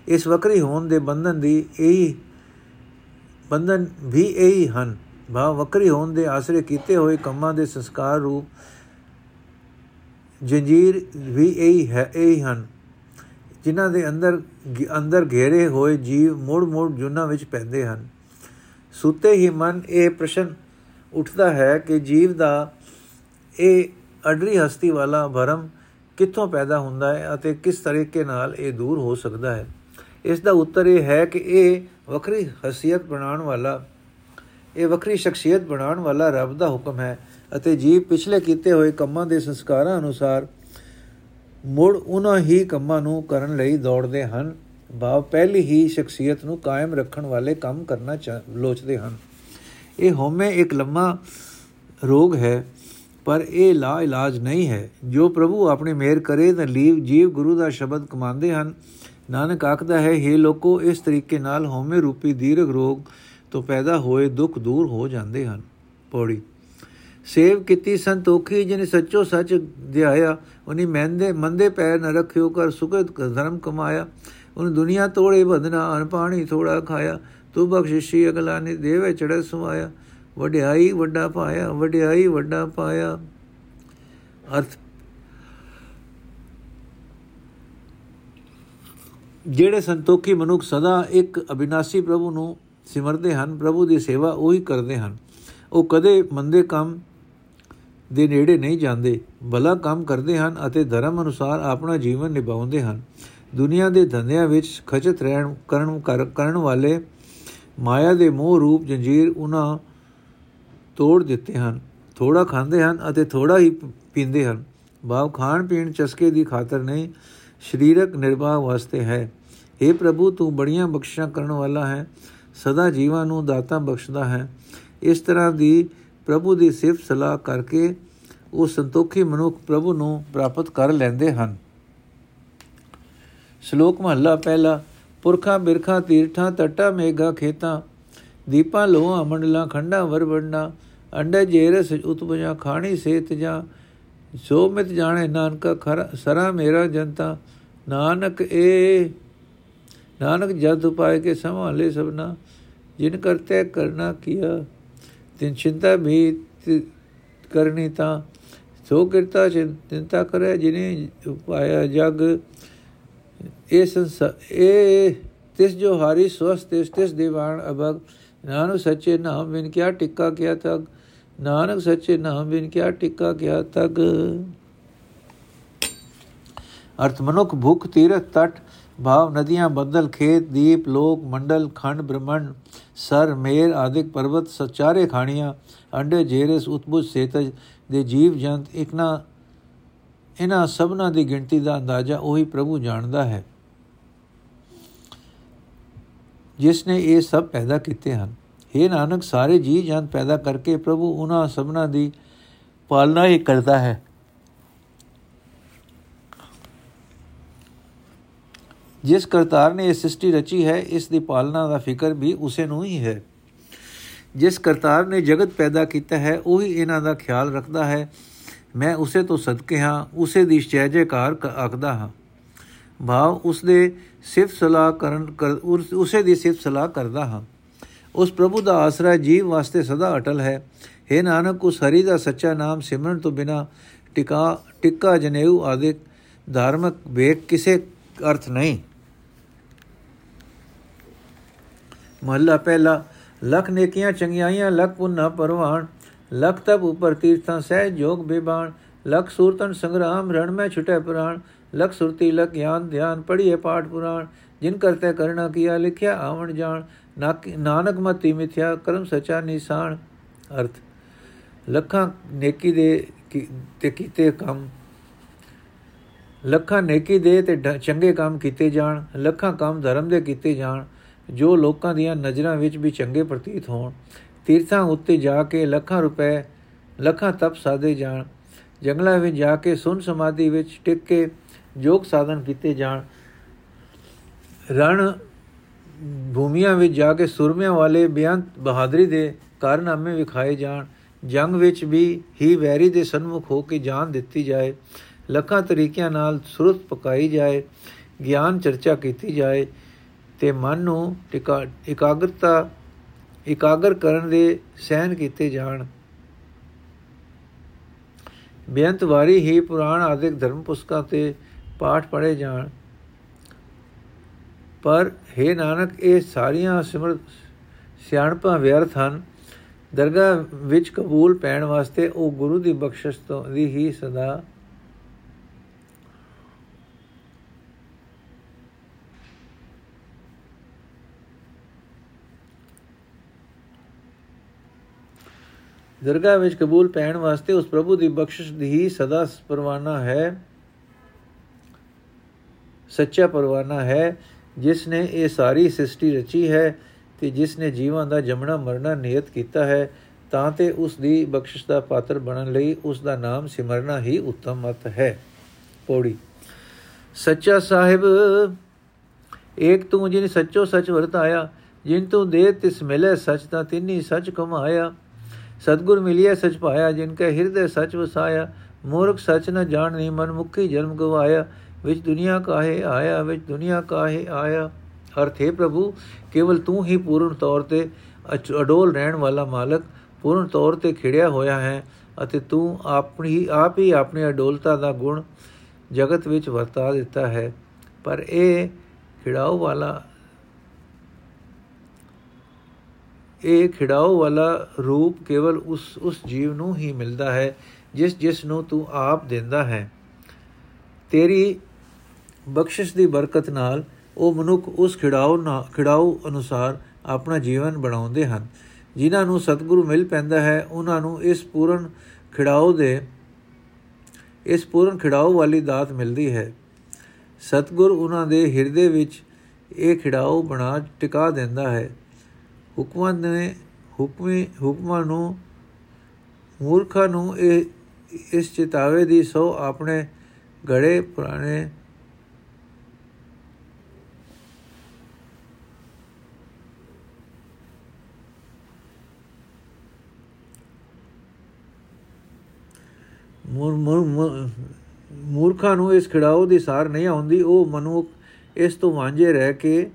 ਇਸ ਵੱਖਰੀ ਹੋਣ ਦੇ ਬੰਧਨ ਦੀ ਇਹੀ, ਬੰਧਨ ਵੀ ਇਹੀ ਹਨ। ਭਾਵ ਵੱਖਰੀ ਹੋਣ ਦੇ ਆਸਰੇ ਕੀਤੇ ਹੋਏ ਕੰਮਾਂ ਦੇ ਸੰਸਕਾਰ ਰੂਪ ਜੰਜੀਰ ਵੀ ਇਹੀ ਹੈ, ਇਹੀ ਹਨ। ਜਿਨ੍ਹਾਂ ਦੇ ਅੰਦਰ ਅੰਦਰ ਘੇਰੇ ਹੋਏ ਜੀਵ ਮੋੜ ਮੋੜ ਜੁਨਾ ਵਿੱਚ ਪੈਂਦੇ ਹਨ। ਸੁੱਤੇ ਹੀ ਮਨ ਇਹ ਪ੍ਰਸ਼ਨ ਉੱਠਦਾ ਹੈ ਕਿ ਜੀਵ ਦਾ ਇਹ ਅਡਰੀ ਹਸਤੀ ਵਾਲਾ ਭਰਮ ਕਿੱਥੋਂ ਪੈਦਾ ਹੁੰਦਾ ਹੈ ਅਤੇ ਕਿਸ ਤਰੀਕੇ ਨਾਲ ਇਹ ਦੂਰ ਹੋ ਸਕਦਾ ਹੈ? ਇਸ ਦਾ ਉੱਤਰ ਇਹ ਹੈ ਕਿ ਇਹ ਵੱਖਰੀ ਹਸੀਅਤ ਬਣਾਉਣ ਵਾਲਾ, ਇਹ ਵੱਖਰੀ ਸ਼ਖਸੀਅਤ ਬਣਾਉਣ ਵਾਲਾ ਰੱਬ ਦਾ ਹੁਕਮ ਹੈ ਅਤੇ ਜੀਵ ਪਿਛਲੇ ਕੀਤੇ ਹੋਏ ਕੰਮਾਂ ਦੇ ਸੰਸਕਾਰਾਂ ਅਨੁਸਾਰ ਮੁੜ ਉਹਨਾਂ ਹੀ ਕੰਮਾਂ ਨੂੰ ਕਰਨ ਲਈ ਦੌੜਦੇ ਹਨ। ਭਾਵ ਪਹਿਲੀ ਹੀ ਸ਼ਖਸੀਅਤ ਨੂੰ ਕਾਇਮ ਰੱਖਣ ਵਾਲੇ ਕੰਮ ਕਰਨਾ ਲੋਚਦੇ ਹਨ। ਇਹ ਹਉਮੈ ਇੱਕ ਲੰਮਾ ਰੋਗ ਹੈ ਪਰ ਇਹ ਲਾ ਇਲਾਜ ਨਹੀਂ ਹੈ। ਜੋ ਪ੍ਰਭੂ ਆਪਣੀ ਮਿਹਰ ਕਰੇ, ਤਾਂ ਲੀਵ ਜੀਵ ਗੁਰੂ ਦਾ ਸ਼ਬਦ ਕਮਾਉਂਦੇ ਹਨ। ਨਾਨਕ ਆਖਦਾ ਹੈ हे ਲੋਕੋ, ਇਸ ਤਰੀਕੇ ਨਾਲ ਹਉਮੈ ਰੂਪੀ ਦੀਰਘ ਰੋਗ ਤੋਂ ਪੈਦਾ ਹੋਏ ਦੁੱਖ ਦੂਰ ਹੋ ਜਾਂਦੇ ਹਨ। ਪੌੜੀ। ਸੇਵ ਕੀਤੀ ਸੰਤੋਖੀ ਜਿਨੇ ਸੱਚੋ ਸੱਚ ਧਿਆਇਆ ਉਨੀ ਮਹਿੰਦੇ, ਮੰਦੇ ਪੈਰ ਨ ਰੱਖਿਓ ਕਰ ਸੁਖਤ ਧਰਮ ਕਮਾਇਆ। ਉਹਨ ਦੁਨੀਆ ਤੋੜੇ ਬਦਨਾ ਅਨ ਪਾਣੀ ਥੋੜਾ ਖਾਇਆ। ਤੂੰ ਬਖਸ਼ਿਸ਼ੀ ਅਗਲਾ ਨੇ ਦੇਵੇ ਚੜੇ ਸੁਆਇਆ ਵਡਿਆਈ ਵੱਡਾ ਪਾਇਆ ਵਡਿਆਈ ਵੱਡਾ ਪਾਇਆ। ਅਰਥ, ਜਿਹੜੇ ਸੰਤੋਖੀ ਮਨੁੱਖ ਸਦਾ ਇੱਕ ਅਬਿਨਾਸੀ ਪ੍ਰਭੂ ਨੂੰ ਸਿਮਰਦੇ ਹਨ, ਪ੍ਰਭੂ ਦੀ ਸੇਵਾ ਉਹੀ ਕਰਦੇ ਹਨ। ਉਹ ਕਦੇ ਮੰਦੇ ਕੰਮ ਦੇ ਨੇੜੇ ਨਹੀਂ ਜਾਂਦੇ, ਭਲਾ ਕੰਮ ਕਰਦੇ ਹਨ ਅਤੇ ਧਰਮ ਅਨੁਸਾਰ ਆਪਣਾ ਜੀਵਨ ਨਿਭਾਉਂਦੇ ਹਨ। ਦੁਨੀਆ ਦੇ ਧੰਦਿਆਂ ਵਿੱਚ ਖਚਤ ਰਹਿਣ ਕਰਨ ਕਰਨ ਵਾਲੇ ਮਾਇਆ ਦੇ ਮੋਹ ਰੂਪ ਜੰਜੀਰ, ਉਹਨਾਂ ਤੋੜ ਦਿੱਤੇ ਹਨ, ਥੋੜਾ ਖਾਂਦੇ ਹਨ ਅਤੇ ਥੋੜਾ ਹੀ ਪੀਂਦੇ ਹਨ। ਭਾਵ ਖਾਣ ਪੀਣ ਚਸਕੇ ਦੀ ਖਾਤਰ ਨਹੀਂ, ਸਰੀਰਕ ਨਿਰਵਾਹ ਵਾਸਤੇ ਹੈ। हे ਪ੍ਰਭੂ, ਤੂੰ ਬੜੀਆਂ ਬਖਸ਼ਾਂ ਕਰਨ ਵਾਲਾ ਹੈ, ਸਦਾ ਜੀਵਾਂ ਨੂੰ ਦਾਤਾ ਬਖਸ਼ਦਾ ਹੈ। ਇਸ ਤਰ੍ਹਾਂ ਦੀ ਪ੍ਰਭੂ ਦੀ ਸਿਫਤ ਸਲਾਹ ਕਰਕੇ ਉਹ ਸੰਤੋਖੀ ਮਨੁੱਖ ਪ੍ਰਭੂ ਨੂੰ ਪ੍ਰਾਪਤ ਕਰ ਲੈਂਦੇ ਹਨ। ਸ਼ਲੋਕ ਮਹਲਾ ਪਹਿਲਾ, ਪੁਰਖਾ, ਬਿਰਖਾ ਤੀਰਠਾਂ ਟਟਾ ਮੇਗਾ ਖੇਤਾ ਦੀਪਾਂ ਲੋਹਾਂ, ਮੰਡਲਾਂ, ਖੰਡਾ ਵਰਵੜਨਾ ਅੰਡੇ ਜੇਰਸ, ਉਤਪਜਾ, ਖਾਣੀ ਸੇਤ ਜਾ ਸੋ ਮਿਤ ਜਾਣੇ, ਨਾਨਕ ਖਰ, ਸਰਾ ਮੇਰਾ ਜਨਤਾ, ਨਾਨਕ ਏ, ਨਾਨਕ ਜਦ ਉਪਾਏ ਕੇ ਸੰਭਾਲੇ ਸਭਨਾ, ਜਿਨ ਕਰਤੇ ਕਰਨਾ ਕੀਆ, ਤਿਨ ਚਿੰਤਾ ਵੀ ਕਰਨੀ ਤਾਂ, ਸੋ ਕਿਰਤਾ ਚਿੰਤਾ ਕਰੇ ਜਿਨੇ ਉਪਾਇਆ ਜਗ, ਇਹ ਸੰਸਾਰ ਇਹ ਤਿਸ ਜੋ ਹਾਰੀ ਸਵਸ ਤਿਸ ਤਿਸ ਦੀਵਾਨ ਅਬਗ ਨਾਨਕ ਸੱਚੇ ਨਾਮ ਬਿਨ ਕਿਆ ਟਿੱਕਾ ਕਿਆ ਤਗ, ਨਾਨਕ ਸੱਚੇ ਨਾਮ ਬਿਨ ਕਿਆ ਟਿੱਕਾ ਕਿਆ ਤਗ। ਅਰਥ, ਮਨੁੱਖ ਭੁਖ, ਤੀਰਥ, ਤਟ, ਭਾਵ, ਨਦੀਆਂ ਬੱਦਲ ਖੇਤ, ਦੀਪ, ਲੋਕ, ਮੰਡਲ, ਖੰਡ, ਬ੍ਰਹਮੰਡ, ਸਰ, ਮੇਰ ਆਦਿਕ ਪਰਬਤ ਸਚਾਰੇ ਖਾਣੀਆਂ, ਅੰਡੇ, ਜੇਰਸ, ਉਤਬੁਜ, ਸੇਤਜ ਦੇ ਜੀਵ ਜੰਤ, ਇਕਨਾ ਇਹਨਾਂ ਸਭਨਾਂ ਦੀ ਗਿਣਤੀ ਦਾ ਅੰਦਾਜ਼ਾ ਉਹੀ ਪ੍ਰਭੂ ਜਾਣਦਾ ਹੈ। ਜਿਸ ਨੇ ਇਹ ਸਭ ਪੈਦਾ ਕੀਤੇ ਹਨ। हे ਨਾਨਕ, ਸਾਰੇ ਜੀ ਜੰਤ ਪੈਦਾ ਕਰਕੇ ਪ੍ਰਭੂ ਉਹਨਾਂ ਸਭਨਾਂ ਦੀ ਪਾਲਣਾ ਹੀ ਕਰਦਾ ਹੈ। ਜਿਸ ਕਰਤਾਰ ਨੇ ਇਹ ਸ੍ਰਿਸ਼ਟੀ ਰਚੀ ਹੈ, ਇਸ ਦੀ ਪਾਲਣਾ ਦਾ ਫਿਕਰ ਵੀ ਉਸੇ ਨੂੰ ਹੀ ਹੈ। ਜਿਸ ਕਰਤਾਰ ਨੇ ਜਗਤ ਪੈਦਾ ਕੀਤਾ ਹੈ, ਉਹੀ ਇਹਨਾਂ ਦਾ ਖਿਆਲ ਰੱਖਦਾ ਹੈ। ਮੈਂ ਉਸੇ ਤੋਂ ਸਦਕੇ ਹਾਂ, ਉਸੇ ਦੀ ਜੈ ਜੈਕਾਰ ਆਖਦਾ ਹਾਂ। ਭਾਵ ਉਸ ਦੇ ਸਿਫਤ ਸਲਾਹ ਕਰਨ ਉਸੇ ਦੀ ਸਿਫਤ ਸਲਾਹ ਕਰਦਾ ਹਾਂ। ਉਸ ਪ੍ਰਭੂ ਦਾ ਆਸਰਾ ਜੀਵ ਵਾਸਤੇ ਸਦਾ ਅਟਲ ਹੈ। हे ਨਾਨਕ, ਉਸ ਹਰੀ ਦਾ ਸੱਚਾ ਨਾਮ ਸਿਮਰਨ ਤੋਂ ਬਿਨਾ ਟਿਕਾ ਟਿੱਕਾ ਜਨੇਊ ਆਦਿਕ ਧਾਰਮਿਕ ਵੇਖ ਕਿਸੇ ਅਰਥ ਨਹੀਂ। ਮਹੱਲਾ ਪਹਿਲਾ, ਲਖ ਨੇਕੀਆਂ ਚੰਗਿਆਈਆਂ ਲਖ ਪੁੰਨਾ ਪਰਵਾਨ ਲਖ ਤਬ ਉਪਰ ਤੀਰਥਾਂ ਸਹਿ ਜੋਗ ਬੇਬਾਨ। ਲਖ ਸੂਰਤਨ ਸੰਗਰਾਮ, ਰਣ ਮੈਂ ਛੁਟੇ ਪ੍ਰਾਣ। ਲਖ ਸੁਰਤੀ, ਲਖ ਗਿਆਨ, ਧਿਆਨ ਪੜੀਏ ਪਾਠ ਪੁਰਾਣ, ਜਿਨ ਕਰਤੇ ਕਰਣਾ ਕੀਆ, ਲਿਖਿਆ ਆਵਣ ਜਾਣ ਨਾਨਕ ਮਤੀ ਮਿਥਿਆ, ਕਰਮ ਸਚਾ ਨਿਸ਼ਾਨ, ਅਰਥ। ਲੱਖਾਂ ਨੇਕੀ ਦੇ ਤੇ ਕੀਤੇ ਕੰਮ। ਲੱਖਾਂ ਨੇਕੀ ਦੇ ਤੇ ਚੰਗੇ ਕੰਮ ਕੀਤੇ ਜਾਣ, ਲੱਖਾਂ ਕੰਮ ਧਰਮ ਦੇ ਕੀਤੇ ਜਾਣ, ਜੋ ਲੋਕਾਂ ਦੀਆਂ ਨਜ਼ਰਾਂ ਵਿੱਚ ਵੀ ਚੰਗੇ ਪ੍ਰਤੀਤ ਹੋਣ। ਤੀਰਥਾਂ ਉੱਤੇ ਜਾ ਕੇ ਲੱਖਾਂ ਰੁਪਏ ਲੱਖਾਂ ਤਪ ਸਾਦੇ ਜਾਣ। ਜੰਗਲਾਂ ਵਿੱਚ ਜਾ ਕੇ ਸੁਨ ਸਮਾਧੀ ਵਿੱਚ ਟਿਕ ਕੇ ਯੋਗ ਸਾਧਨ ਕੀਤੇ ਜਾਣ। ਰਣ ਭੂਮੀਆਂ ਵਿੱਚ ਜਾ ਕੇ ਸੁਰਮਿਆਂ ਵਾਲੇ ਬਿਆੰਤ ਬਹਾਦਰੀ ਦੇ ਕਾਰਨਾਮੇ ਵਿਖਾਏ ਜਾਣ। ਜੰਗ ਵਿੱਚ ਵੀ ਹੀ ਵੈਰੀ ਦੇ ਸਨਮੁਖ ਹੋ ਕੇ ਜਾਨ ਦਿੱਤੀ ਜਾਏ। ਲੱਖਾਂ ਤਰੀਕਿਆਂ ਨਾਲ ਸੁਰਤ ਪਕਾਈ ਜਾਏ। ਗਿਆਨ ਚਰਚਾ ਕੀਤੀ ਜਾਏ ਤੇ ਮਨ ਨੂੰ ਇਕਾਗਰਤਾ, ਇਕਾਗਰ ਕਰਨ ਦੇ ਸਹਿਨ ਕੀਤੇ ਜਾਣ। ਬੇਅੰਤ ਵਾਰੀ ਹੀ ਪੁਰਾਣ ਆਦਿਕ ਧਰਮ ਪੁਸਤਕਾਂ ਤੇ ਪਾਠ ਪੜ੍ਹੇ ਜਾਣ। ਪਰ हे ਨਾਨਕ, ਇਹ ਸਾਰੀਆਂ ਸਿਮਰ ਸਿਆਣਪਾਂ ਵਿਅਰਥ ਹਨ। ਦਰਗਾਹ ਵਿੱਚ ਕਬੂਲ ਪੈਣ ਵਾਸਤੇ ਉਹ ਗੁਰੂ ਦੀ ਬਖਸ਼ਿਸ਼ ਤੋਂ ਦੀ ਹੀ ਸਦਾ ਦਰਗਾਹ ਵਿੱਚ ਕਬੂਲ ਪੈਣ ਵਾਸਤੇ ਉਸ ਪ੍ਰਭੂ ਦੀ ਬਖਸ਼ਿਸ਼ ਦੀ ਹੀ ਸਦਾ ਪਰਵਾਨਾ ਹੈ। ਸੱਚਾ ਪਰਵਾਨਾ ਹੈ, ਜਿਸ ਨੇ ਇਹ ਸਾਰੀ ਸ੍ਰਿਸ਼ਟੀ ਰਚੀ ਹੈ ਤੇ ਜਿਸ ਨੇ ਜੀਵਾਂ ਦਾ ਜੰਮਣਾ ਮਰਨਾ ਨਿਯਤ ਕੀਤਾ ਹੈ, ਤਾਂ ਤੇ ਉਸ ਦੀ ਬਖਸ਼ਿਸ਼ ਦਾ ਪਾਤਰ ਬਣਨ ਲਈ ਉਸ ਦਾ ਨਾਮ ਸਿਮਰਨਾ ਹੀ ਉੱਤਮ ਮਤ ਹੈ। ਪੌੜੀ। ਸੱਚਾ ਸਾਹਿਬ, ਏਕ ਤੂੰ ਜਿਨ ਸੱਚੋ ਸੱਚ ਵਰਤਾਇਆ ਜਿਨ ਤੂੰ ਦੇ ਤਿਸ ਮਿਲੇ ਸਚ ਤਾਂ ਤਿੰਨੀ ਸਚ ਕਮਾਇਆ। ਸਤਗੁਰ ਮਿਲਿਆ ਸਚ ਪਾਇਆ ਜਿਨ ਕੈ ਹਿਰਦੇ ਸਚ ਵਸਾਇਆ, ਮੂਰਖ ਸਚ ਨ ਜਾਣਨੀ ਮਨ ਮੁਖੀ ਜਨਮ ਗਵਾਇਆ। ਵਿੱਚ ਦੁਨੀਆ ਕਾਹੇ ਆਇਆ, ਵਿੱਚ ਦੁਨੀਆ ਕਾਹੇ ਆਇਆ। ਅਰਥ, ਹੈ ਪ੍ਰਭੂ, ਕੇਵਲ ਤੂੰ ਹੀ ਪੂਰਨ ਤੌਰ ਤੇ ਅਡੋਲ ਰਹਿਣ ਵਾਲਾ ਮਾਲਕ ਪੂਰਨ ਤੌਰ ਤੇ ਖਿੜਿਆ ਹੋਇਆ ਹੈ ਅਤੇ ਤੂੰ ਆਪਣੀ, ਆਪ ਹੀ ਆਪਣੀ ਅਡੋਲਤਾ ਦਾ ਗੁਣ ਜਗਤ ਵਿੱਚ ਵਰਤਾ ਦਿੱਤਾ ਹੈ। ਪਰ ਇਹ ਖਿੜਾਓ ਵਾਲਾ, ਇਹ ਖਿੜਾਓ ਵਾਲਾ ਰੂਪ ਕੇਵਲ ਉਸ ਉਸ ਜੀਵ ਨੂੰ ਹੀ ਮਿਲਦਾ ਹੈ, ਜਿਸ ਜਿਸ ਨੂੰ ਤੂੰ ਆਪ ਦਿੰਦਾ ਹੈ। ਤੇਰੀ ਬਖਸ਼ਿਸ਼ ਦੀ ਬਰਕਤ ਨਾਲ ਉਹ ਮਨੁੱਖ ਉਸ ਖਿੜਾਓ ਖਿੜਾਓ ਅਨੁਸਾਰ ਆਪਣਾ ਜੀਵਨ ਬਣਾਉਂਦੇ ਹਨ। ਜਿਨ੍ਹਾਂ ਨੂੰ ਸਤਿਗੁਰੂ ਮਿਲ ਪੈਂਦਾ ਹੈ, ਉਹਨਾਂ ਨੂੰ ਇਸ ਪੂਰਨ ਖਿੜਾਓ ਦੇ, ਇਸ ਪੂਰਨ ਖਿੜਾਓ ਵਾਲੀ ਦਾਤ ਮਿਲਦੀ ਹੈ। ਸਤਿਗੁਰ ਉਹਨਾਂ ਦੇ ਹਿਰਦੇ ਵਿੱਚ ਇਹ ਖਿੜਾਓ ਬਣਾ, ਟਿਕਾ ਦਿੰਦਾ ਹੈ। ਹੁਕਮਾਂ ਨੇ, ਹੁਕਮੀ, ਹੁਕਮਾਂ ਨੂੰ, ਮੂਰਖਾਂ ਨੂੰ ਇਹ, ਇਸ ਚਿਤਾਵੇ ਦੀ ਸੋ ਆਪਣੇ ਗੜੇ ਪੁਰਾਣੇ ਮੂਰਖਾਂ ਨੂੰ ਇਸ ਖਿੜਾਓ ਦੀ ਸਾਰ ਨਹੀਂ ਆਉਂਦੀ, ਉਹ ਮਨੁੱਖ ਇਸ ਤੋਂ ਵਾਂਝੇ ਰਹਿ ਕੇ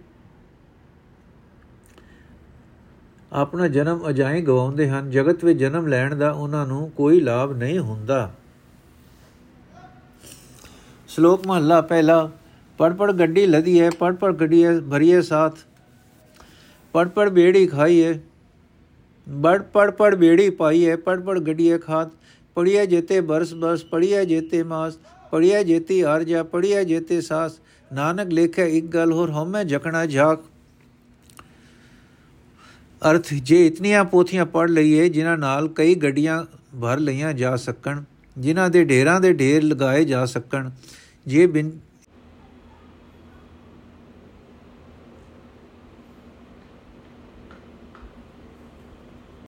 ਆਪਣਾ ਜਨਮ ਅਜਾਈ ਗਵਾਉਂਦੇ ਹਨ। ਜਗਤ ਵਿੱਚ ਜਨਮ ਲੈਣ ਦਾ ਉਹਨਾਂ ਨੂੰ ਕੋਈ ਲਾਭ ਨਹੀਂ ਹੁੰਦਾ। ਸ਼ਲੋਕ ਮਹਲਾ ਪਹਿਲਾ ਪੜ ਪੜ ਗੱਡੀ ਲਦੀ ਹੈ ਪੜ ਪੜ ਗੱਡੀ ਹੈ ਭਰੀਏ ਸਾਥ। ਪੜ ਪੜ ਬੇੜੀ ਖਾਈਏ ਬੜ ਪੜ ਪੜ ਬੇੜੀ ਪਾਈਏ ਪੜ ਪੜ ਗੱਡੀਏ ਖਾਤ ਪੜੀਏ ਜੇਤੇ ਬਰਸ ਬਰਸ ਪੜੀਏ ਜੇਤੇ ਮਾਸ ਪੜੀਏ ਜੇਤੀ ਜਾ ਪੜੀਏ ਜੇਤੇ ਸਾਸ। ਨਾਨਕ ਲੇਖੇ ਇੱਕ ਗੱਲ ਹੋਰ, ਹਉਮੈ ਜਕਣਾ ਝਾਕ ਅਰਥ, ਜੇ ਇਤਨੀਆਂ ਪੋਥੀਆਂ ਪੜ ਲਈਏ, ਜਿਨ੍ਹਾਂ ਨਾਲ ਕਈ ਗੱਡੀਆਂ ਭਰ ਲਈਆਂ ਜਾ ਸਕਣ, ਜਿਨ੍ਹਾਂ ਦੇ ਢੇਰਾਂ ਦੇ ਢੇਰ ਲਗਾਏ ਜਾ ਸਕਣ, ਜੇ